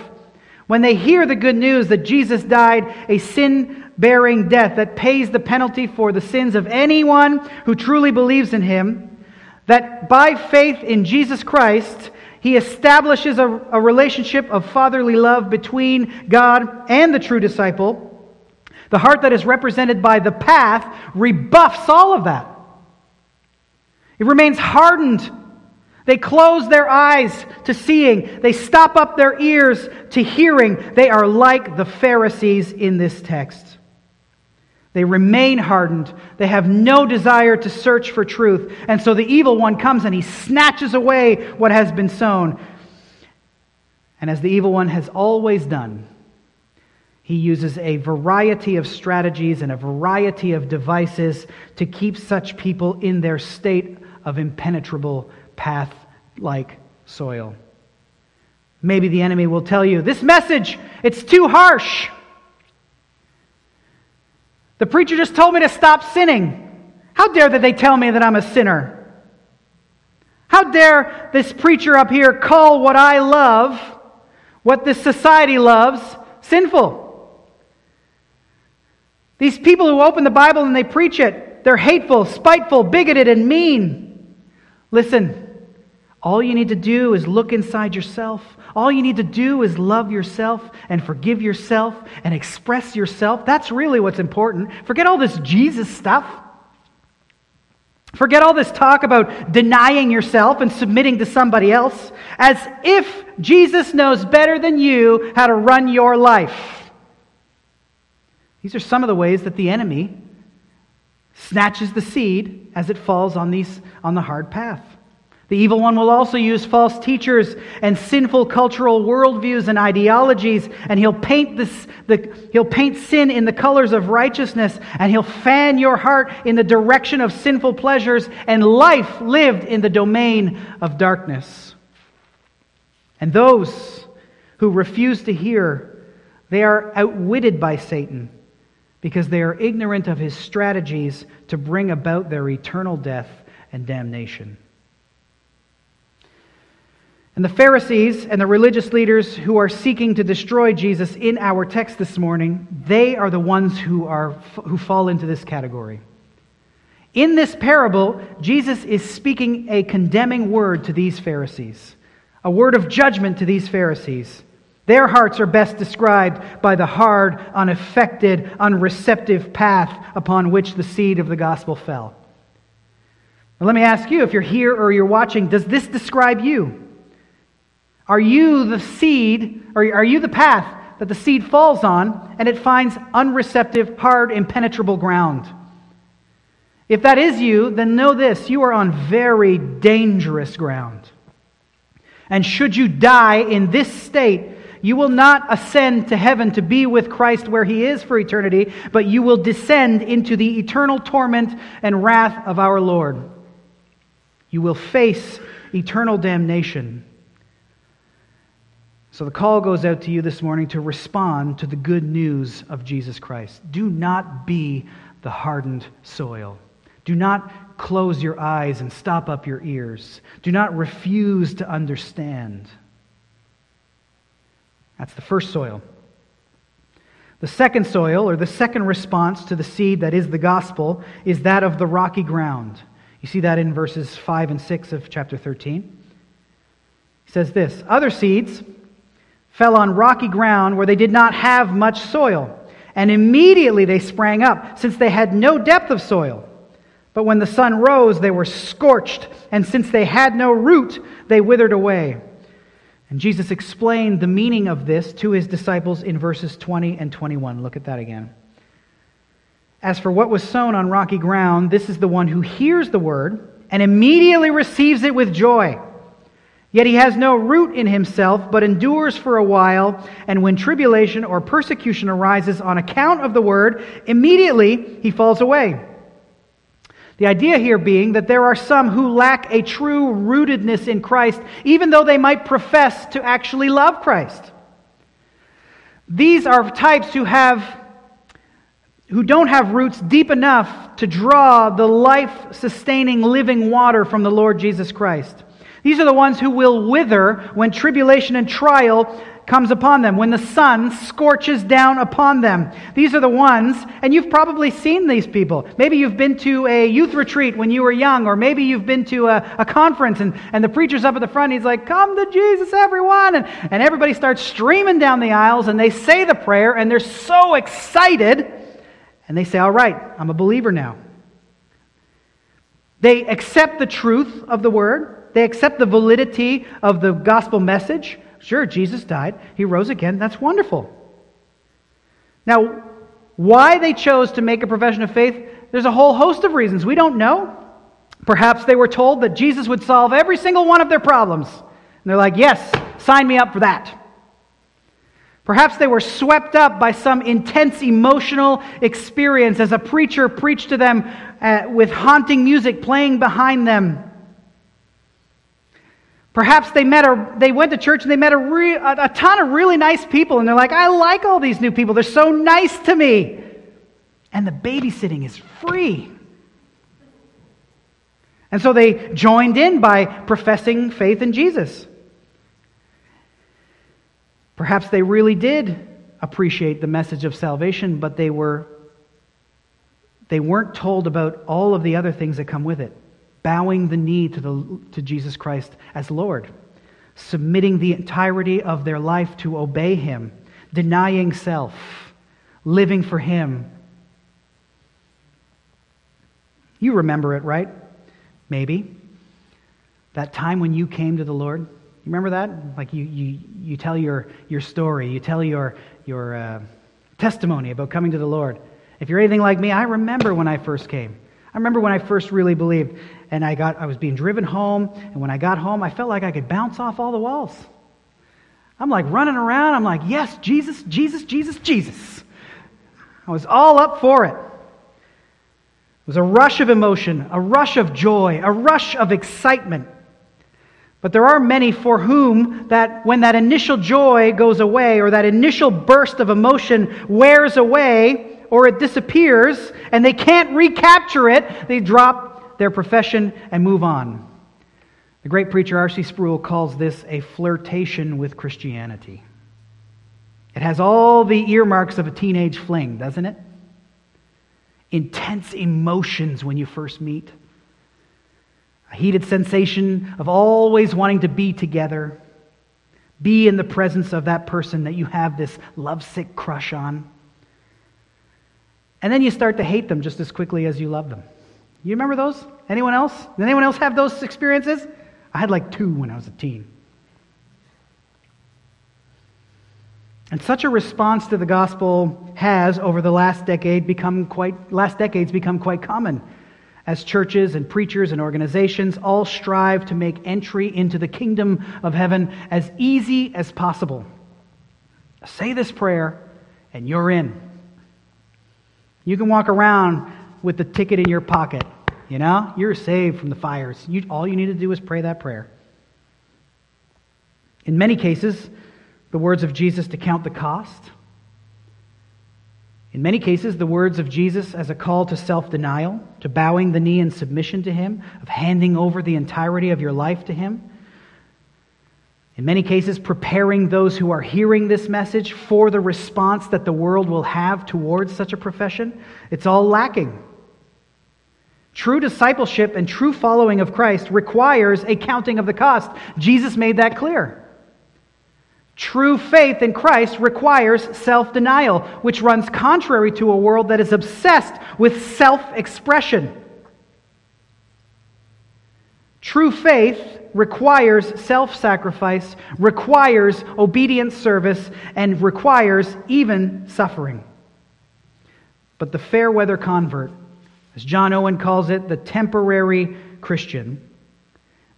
when they hear the good news that Jesus died a sin bearing death that pays the penalty for the sins of anyone who truly believes in him, that by faith in Jesus Christ, he establishes a, a relationship of fatherly love between God and the true disciple. The heart that is represented by the path rebuffs all of that. It remains hardened. They close their eyes to seeing. They stop up their ears to hearing. They are like the Pharisees in this text. They remain hardened. They have no desire to search for truth. And so the evil one comes and he snatches away what has been sown. And as the evil one has always done, he uses a variety of strategies and a variety of devices to keep such people in their state of impenetrable path like soil. Maybe the enemy will tell you, this message, it's too harsh. The preacher just told me to stop sinning. How dare that they tell me that I'm a sinner? How dare this preacher up here call what I love, what this society loves, sinful? These people who open the Bible and they preach it, they're hateful, spiteful, bigoted, and mean. Listen, all you need to do is look inside yourself. All you need to do is love yourself and forgive yourself and express yourself. That's really what's important. Forget all this Jesus stuff. Forget all this talk about denying yourself and submitting to somebody else, as if Jesus knows better than you how to run your life. These are some of the ways that the enemy snatches the seed as it falls on, these, on the hard path. The evil one will also use false teachers and sinful cultural worldviews and ideologies, and he'll paint, this, the, he'll paint sin in the colors of righteousness, and he'll fan your heart in the direction of sinful pleasures and life lived in the domain of darkness. And those who refuse to hear, they are outwitted by Satan because they are ignorant of his strategies to bring about their eternal death and damnation. And the Pharisees and the religious leaders who are seeking to destroy Jesus in our text this morning, they are the ones who, are, who fall into this category. In this parable, Jesus is speaking a condemning word to these Pharisees, a word of judgment to these Pharisees. Their hearts are best described by the hard, unaffected, unreceptive path upon which the seed of the gospel fell. Now, let me ask you if you're here or you're watching, does this describe you? Are you the seed, or are you the path that the seed falls on and it finds unreceptive, hard, impenetrable ground? If that is you, then know this you are on very dangerous ground. And should you die in this state, you will not ascend to heaven to be with Christ where he is for eternity, but you will descend into the eternal torment and wrath of our Lord. You will face eternal damnation. So the call goes out to you this morning to respond to the good news of Jesus Christ. Do not be the hardened soil. Do not close your eyes and stop up your ears. Do not refuse to understand. That's the first soil. The second soil, or the second response to the seed that is the gospel, is that of the rocky ground. You see that in verses 5 and 6 of chapter 13. He says this Other seeds fell on rocky ground where they did not have much soil, and immediately they sprang up, since they had no depth of soil. But when the sun rose, they were scorched, and since they had no root, they withered away. And Jesus explained the meaning of this to his disciples in verses 20 and 21. Look at that again. As for what was sown on rocky ground, this is the one who hears the word and immediately receives it with joy. Yet he has no root in himself, but endures for a while, and when tribulation or persecution arises on account of the word, immediately he falls away. The idea here being that there are some who lack a true rootedness in Christ, even though they might profess to actually love Christ. These are types who have who don't have roots deep enough to draw the life sustaining living water from the Lord Jesus Christ. These are the ones who will wither when tribulation and trial comes upon them, when the sun scorches down upon them. These are the ones, and you've probably seen these people. Maybe you've been to a youth retreat when you were young, or maybe you've been to a, a conference and, and the preacher's up at the front. He's like, Come to Jesus, everyone. And, and everybody starts streaming down the aisles and they say the prayer and they're so excited. And they say, All right, I'm a believer now. They accept the truth of the word, they accept the validity of the gospel message. Sure, Jesus died, he rose again. That's wonderful. Now, why they chose to make a profession of faith, there's a whole host of reasons. We don't know. Perhaps they were told that Jesus would solve every single one of their problems. And they're like, yes, sign me up for that. Perhaps they were swept up by some intense emotional experience as a preacher preached to them uh, with haunting music playing behind them. Perhaps they met a, they went to church and they met a, re, a, a ton of really nice people, and they're like, I like all these new people. They're so nice to me. And the babysitting is free. And so they joined in by professing faith in Jesus. Perhaps they really did appreciate the message of salvation, but they were they weren't told about all of the other things that come with it bowing the knee to, the, to Jesus Christ as Lord, submitting the entirety of their life to obey Him, denying self, living for Him. You remember it, right? Maybe. That time when you came to the Lord. You remember that? Like you, you, you tell your, your story, you tell your, your uh, testimony about coming to the Lord. If you're anything like me, I remember when I first came. I remember when I first really believed and I got I was being driven home and when I got home I felt like I could bounce off all the walls. I'm like running around. I'm like, "Yes, Jesus, Jesus, Jesus, Jesus." I was all up for it. It was a rush of emotion, a rush of joy, a rush of excitement. But there are many for whom that when that initial joy goes away or that initial burst of emotion wears away, or it disappears and they can't recapture it, they drop their profession and move on. The great preacher R.C. Sproul calls this a flirtation with Christianity. It has all the earmarks of a teenage fling, doesn't it? Intense emotions when you first meet, a heated sensation of always wanting to be together, be in the presence of that person that you have this lovesick crush on. And then you start to hate them just as quickly as you love them. You remember those? Anyone else? Did anyone else have those experiences? I had like two when I was a teen. And such a response to the gospel has, over the last decade, become quite last decades become quite common as churches and preachers and organizations all strive to make entry into the kingdom of heaven as easy as possible. Say this prayer, and you're in. You can walk around with the ticket in your pocket. You know, you're saved from the fires. You, all you need to do is pray that prayer. In many cases, the words of Jesus to count the cost. In many cases, the words of Jesus as a call to self denial, to bowing the knee in submission to Him, of handing over the entirety of your life to Him. In many cases, preparing those who are hearing this message for the response that the world will have towards such a profession, it's all lacking. True discipleship and true following of Christ requires a counting of the cost. Jesus made that clear. True faith in Christ requires self denial, which runs contrary to a world that is obsessed with self expression. True faith requires self sacrifice, requires obedient service, and requires even suffering. But the fair weather convert as John Owen calls it, the temporary Christian,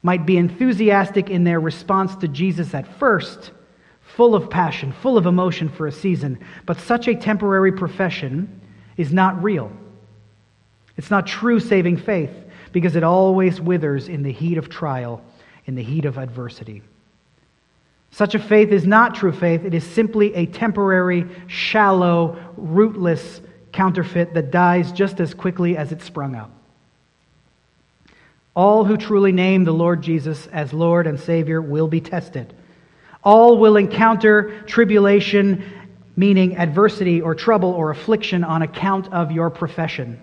might be enthusiastic in their response to Jesus at first, full of passion, full of emotion for a season, but such a temporary profession is not real. It's not true saving faith because it always withers in the heat of trial, in the heat of adversity. Such a faith is not true faith. It is simply a temporary, shallow, rootless counterfeit that dies just as quickly as it sprung up. All who truly name the Lord Jesus as Lord and Savior will be tested. All will encounter tribulation, meaning adversity or trouble or affliction on account of your profession.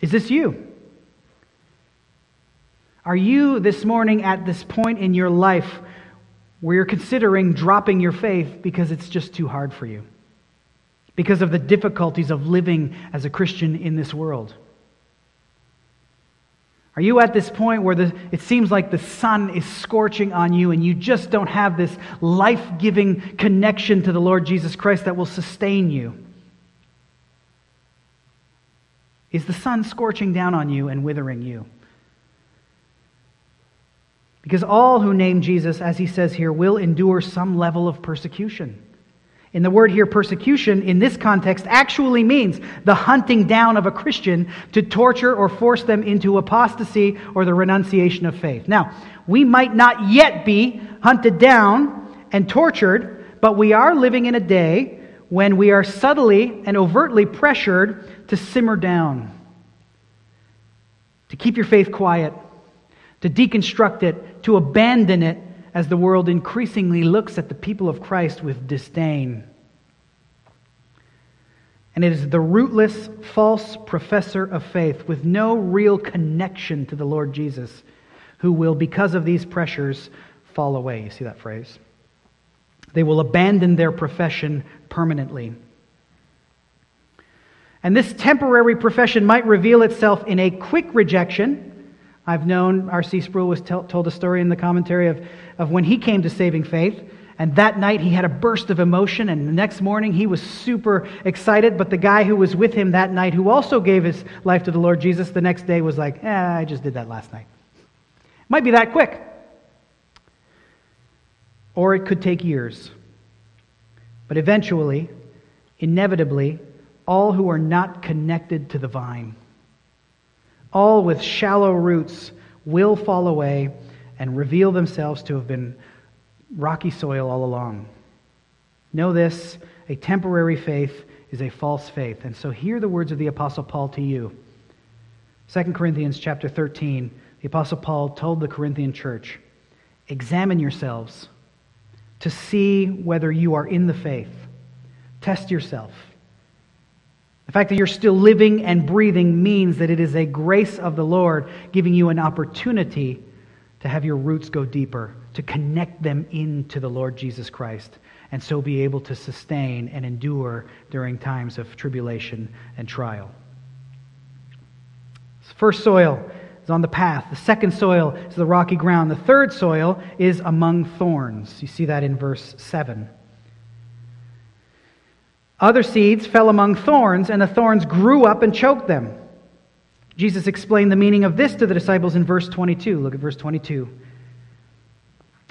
Is this you? Are you this morning at this point in your life where you're considering dropping your faith because it's just too hard for you? because of the difficulties of living as a Christian in this world? Are you at this point where the, it seems like the sun is scorching on you and you just don't have this life giving connection to the Lord Jesus Christ that will sustain you? Is the sun scorching down on you and withering you? Because all who name Jesus, as he says here, will endure some level of persecution. In the word here, persecution, in this context, actually means the hunting down of a Christian to torture or force them into apostasy or the renunciation of faith. Now, we might not yet be hunted down and tortured, but we are living in a day when we are subtly and overtly pressured to simmer down, to keep your faith quiet, to deconstruct it, to abandon it as the world increasingly looks at the people of Christ with disdain. And it is the rootless, false professor of faith with no real connection to the Lord Jesus who will, because of these pressures, fall away. You see that phrase? They will abandon their profession permanently. And this temporary profession might reveal itself in a quick rejection I've known R.C. Sproul was tell, told a story in the commentary of, of when he came to saving faith. And that night he had a burst of emotion, and the next morning he was super excited. But the guy who was with him that night, who also gave his life to the Lord Jesus, the next day was like, eh, I just did that last night. Might be that quick. Or it could take years. But eventually, inevitably, all who are not connected to the vine all with shallow roots, will fall away and reveal themselves to have been rocky soil all along. Know this a temporary faith is a false faith. And so hear the words of the apostle Paul to you. 2 Corinthians chapter 13, the apostle Paul told the Corinthian church, "Examine yourselves to see whether you are in the faith. Test yourself. The fact that you're still living and breathing means that it is a grace of the Lord giving you an opportunity to have your roots go deeper, to connect them into the Lord Jesus Christ, and so be able to sustain and endure during times of tribulation and trial. First soil is on the path. The second soil is the rocky ground. The third soil is among thorns. You see that in verse 7. Other seeds fell among thorns, and the thorns grew up and choked them. Jesus explained the meaning of this to the disciples in verse 22. Look at verse 22.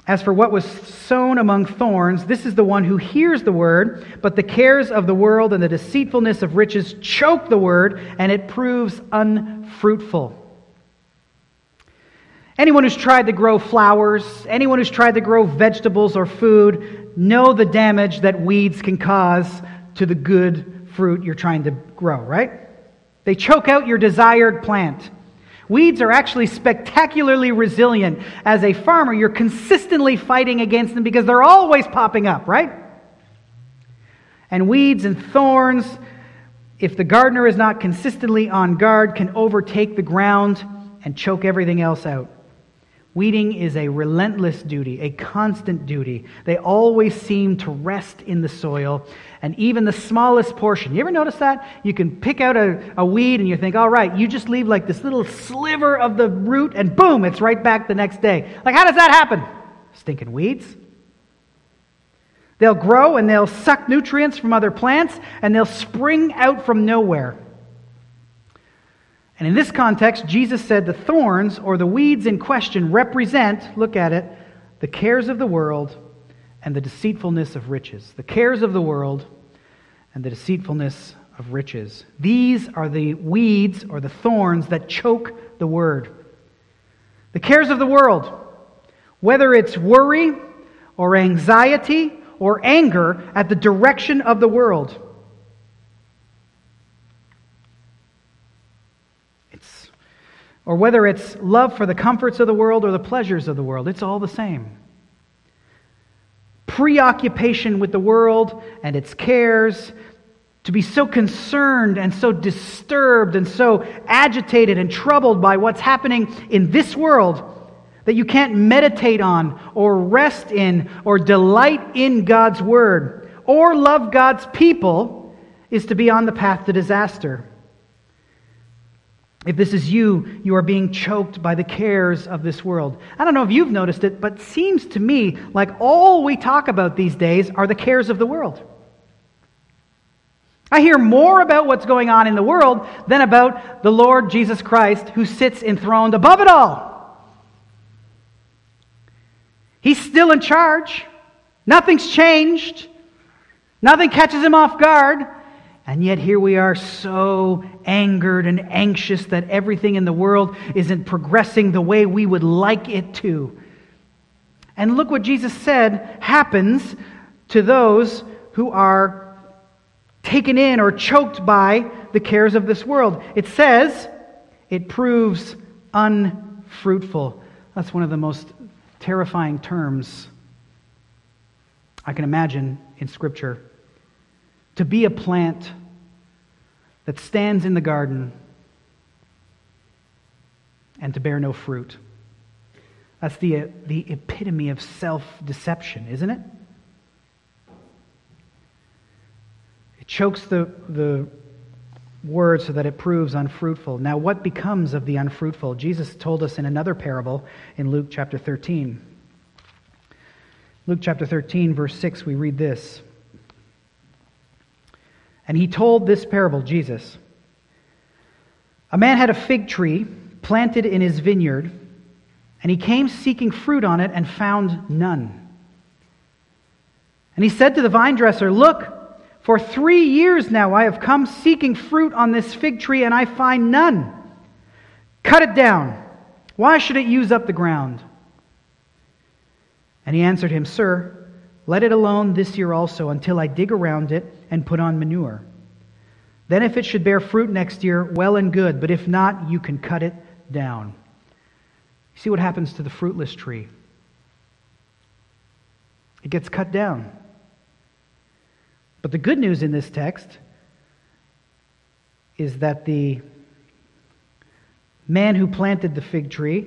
As for what was sown among thorns, this is the one who hears the word, but the cares of the world and the deceitfulness of riches choke the word, and it proves unfruitful. Anyone who's tried to grow flowers, anyone who's tried to grow vegetables or food, know the damage that weeds can cause to the good fruit you're trying to grow, right? They choke out your desired plant. Weeds are actually spectacularly resilient. As a farmer, you're consistently fighting against them because they're always popping up, right? And weeds and thorns, if the gardener is not consistently on guard, can overtake the ground and choke everything else out. Weeding is a relentless duty, a constant duty. They always seem to rest in the soil, and even the smallest portion. You ever notice that? You can pick out a, a weed and you think, all right, you just leave like this little sliver of the root, and boom, it's right back the next day. Like, how does that happen? Stinking weeds. They'll grow and they'll suck nutrients from other plants, and they'll spring out from nowhere. And in this context, Jesus said the thorns or the weeds in question represent, look at it, the cares of the world and the deceitfulness of riches. The cares of the world and the deceitfulness of riches. These are the weeds or the thorns that choke the word. The cares of the world, whether it's worry or anxiety or anger at the direction of the world. Or whether it's love for the comforts of the world or the pleasures of the world, it's all the same. Preoccupation with the world and its cares, to be so concerned and so disturbed and so agitated and troubled by what's happening in this world that you can't meditate on or rest in or delight in God's word or love God's people is to be on the path to disaster. If this is you, you are being choked by the cares of this world. I don't know if you've noticed it, but it seems to me like all we talk about these days are the cares of the world. I hear more about what's going on in the world than about the Lord Jesus Christ who sits enthroned above it all. He's still in charge. Nothing's changed. Nothing catches him off guard. And yet, here we are so angered and anxious that everything in the world isn't progressing the way we would like it to. And look what Jesus said happens to those who are taken in or choked by the cares of this world. It says it proves unfruitful. That's one of the most terrifying terms I can imagine in Scripture. To be a plant that stands in the garden and to bear no fruit. That's the, the epitome of self deception, isn't it? It chokes the, the word so that it proves unfruitful. Now, what becomes of the unfruitful? Jesus told us in another parable in Luke chapter 13. Luke chapter 13, verse 6, we read this. And he told this parable, Jesus. A man had a fig tree planted in his vineyard, and he came seeking fruit on it and found none. And he said to the vine dresser, Look, for three years now I have come seeking fruit on this fig tree, and I find none. Cut it down. Why should it use up the ground? And he answered him, Sir, let it alone this year also until I dig around it and put on manure. Then, if it should bear fruit next year, well and good, but if not, you can cut it down. See what happens to the fruitless tree? It gets cut down. But the good news in this text is that the man who planted the fig tree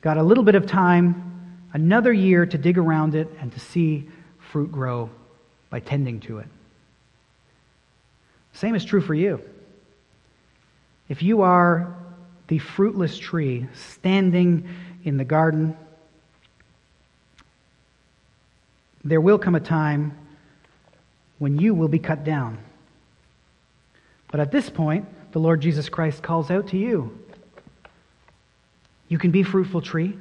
got a little bit of time another year to dig around it and to see fruit grow by tending to it. Same is true for you. If you are the fruitless tree standing in the garden, there will come a time when you will be cut down. But at this point, the Lord Jesus Christ calls out to you. You can be fruitful tree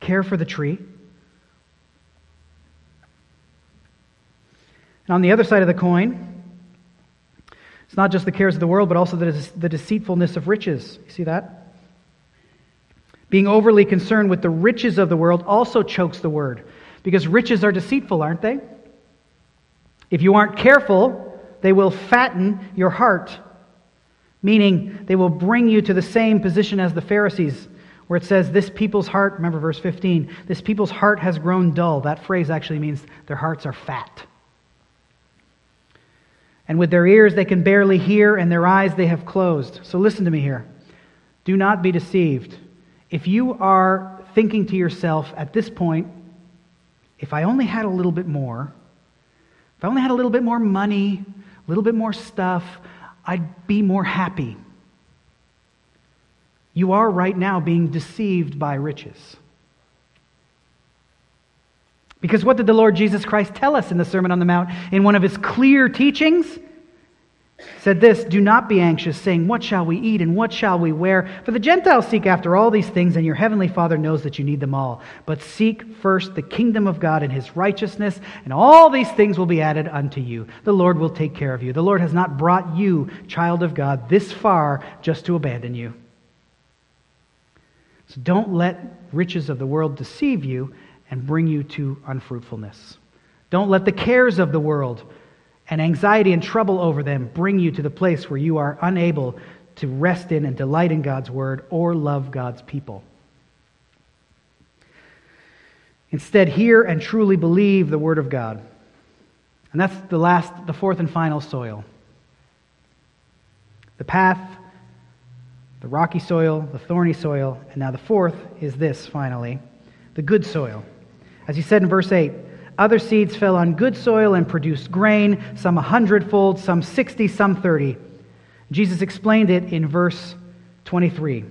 care for the tree. And on the other side of the coin, it's not just the cares of the world, but also the, the deceitfulness of riches. You see that? Being overly concerned with the riches of the world also chokes the word, because riches are deceitful, aren't they? If you aren't careful, they will fatten your heart. meaning they will bring you to the same position as the Pharisees, where it says, This people's heart, remember verse 15, this people's heart has grown dull. That phrase actually means their hearts are fat. And with their ears they can barely hear, and their eyes they have closed. So listen to me here. Do not be deceived. If you are thinking to yourself at this point, if I only had a little bit more, if I only had a little bit more money, a little bit more stuff, I'd be more happy. You are right now being deceived by riches. Because what did the Lord Jesus Christ tell us in the Sermon on the Mount in one of his clear teachings? said this Do not be anxious, saying, What shall we eat and what shall we wear? For the Gentiles seek after all these things, and your heavenly Father knows that you need them all. But seek first the kingdom of God and his righteousness, and all these things will be added unto you. The Lord will take care of you. The Lord has not brought you, child of God, this far just to abandon you. So don't let riches of the world deceive you and bring you to unfruitfulness. Don't let the cares of the world and anxiety and trouble over them bring you to the place where you are unable to rest in and delight in God's word or love God's people. Instead, hear and truly believe the word of God. And that's the last, the fourth and final soil. The path, the rocky soil, the thorny soil, and now the fourth is this finally the good soil. As he said in verse 8, other seeds fell on good soil and produced grain, some a hundredfold, some sixty, some thirty. Jesus explained it in verse 23.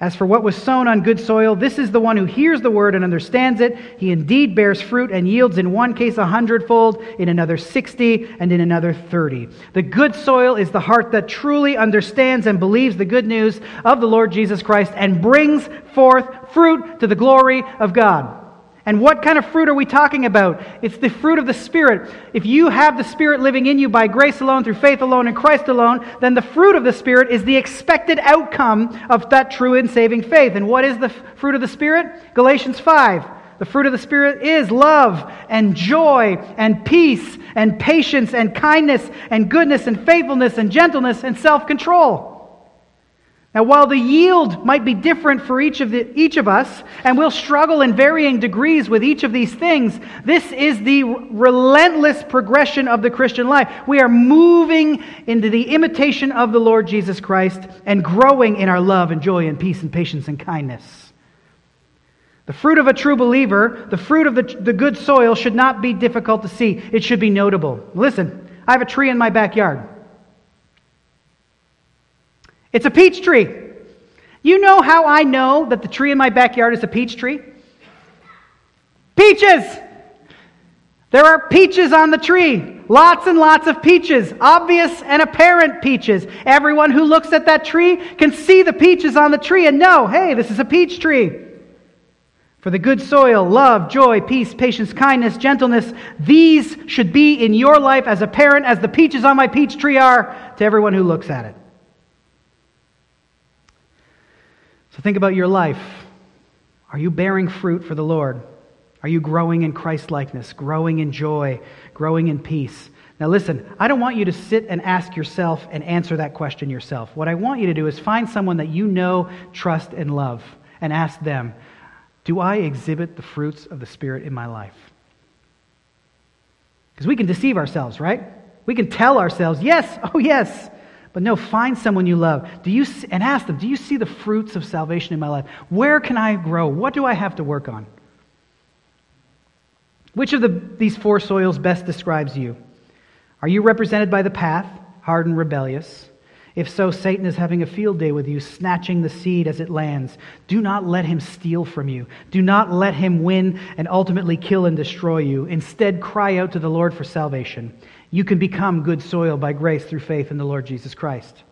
As for what was sown on good soil, this is the one who hears the word and understands it. He indeed bears fruit and yields in one case a hundredfold, in another sixty, and in another thirty. The good soil is the heart that truly understands and believes the good news of the Lord Jesus Christ and brings forth fruit to the glory of God. And what kind of fruit are we talking about? It's the fruit of the Spirit. If you have the Spirit living in you by grace alone, through faith alone, in Christ alone, then the fruit of the Spirit is the expected outcome of that true and saving faith. And what is the fruit of the Spirit? Galatians 5. The fruit of the Spirit is love and joy and peace and patience and kindness and goodness and faithfulness and gentleness and self control. Now, while the yield might be different for each of, the, each of us, and we'll struggle in varying degrees with each of these things, this is the relentless progression of the Christian life. We are moving into the imitation of the Lord Jesus Christ and growing in our love and joy and peace and patience and kindness. The fruit of a true believer, the fruit of the, the good soil, should not be difficult to see. It should be notable. Listen, I have a tree in my backyard. It's a peach tree. You know how I know that the tree in my backyard is a peach tree? Peaches! There are peaches on the tree. Lots and lots of peaches. Obvious and apparent peaches. Everyone who looks at that tree can see the peaches on the tree and know, hey, this is a peach tree. For the good soil, love, joy, peace, patience, kindness, gentleness, these should be in your life as apparent as the peaches on my peach tree are to everyone who looks at it. So think about your life. Are you bearing fruit for the Lord? Are you growing in Christ likeness, growing in joy, growing in peace? Now, listen, I don't want you to sit and ask yourself and answer that question yourself. What I want you to do is find someone that you know, trust, and love and ask them, Do I exhibit the fruits of the Spirit in my life? Because we can deceive ourselves, right? We can tell ourselves, Yes, oh, yes. But no, find someone you love. Do you and ask them, do you see the fruits of salvation in my life? Where can I grow? What do I have to work on? Which of the, these four soils best describes you? Are you represented by the path, hard and rebellious? If so, Satan is having a field day with you, snatching the seed as it lands. Do not let him steal from you. Do not let him win and ultimately kill and destroy you. Instead, cry out to the Lord for salvation you can become good soil by grace through faith in the Lord Jesus Christ.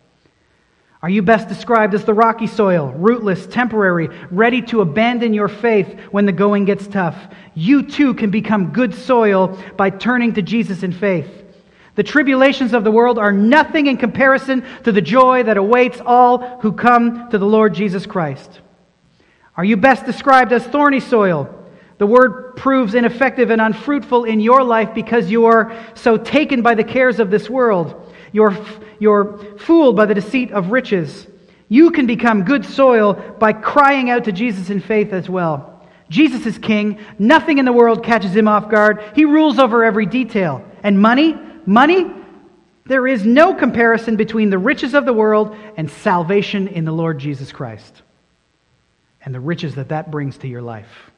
Are you best described as the rocky soil, rootless, temporary, ready to abandon your faith when the going gets tough? You too can become good soil by turning to Jesus in faith. The tribulations of the world are nothing in comparison to the joy that awaits all who come to the Lord Jesus Christ. Are you best described as thorny soil? The word proves ineffective and unfruitful in your life because you are so taken by the cares of this world. Your, you're fooled by the deceit of riches, you can become good soil by crying out to Jesus in faith as well. Jesus is king. Nothing in the world catches him off guard. He rules over every detail. And money, money, there is no comparison between the riches of the world and salvation in the Lord Jesus Christ and the riches that that brings to your life.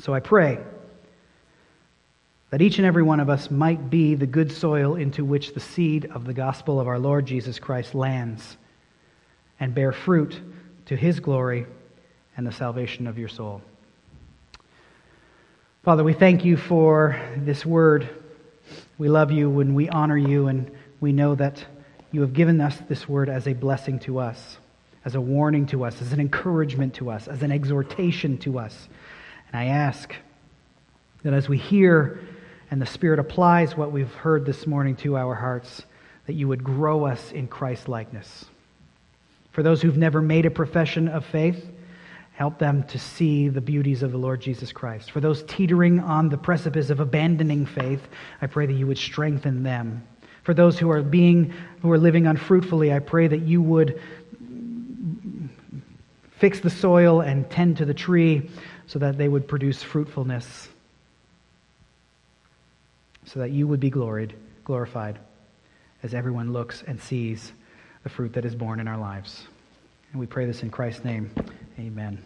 So I pray that each and every one of us might be the good soil into which the seed of the gospel of our Lord Jesus Christ lands and bear fruit to his glory and the salvation of your soul. Father, we thank you for this word. We love you and we honor you, and we know that you have given us this word as a blessing to us, as a warning to us, as an encouragement to us, as an exhortation to us. And I ask that as we hear and the Spirit applies what we've heard this morning to our hearts, that you would grow us in Christ likeness. For those who've never made a profession of faith, help them to see the beauties of the Lord Jesus Christ. For those teetering on the precipice of abandoning faith, I pray that you would strengthen them. For those who are being who are living unfruitfully, I pray that you would fix the soil and tend to the tree so that they would produce fruitfulness, so that you would be gloried, glorified as everyone looks and sees the fruit that is born in our lives. And we pray this in Christ's name. Amen.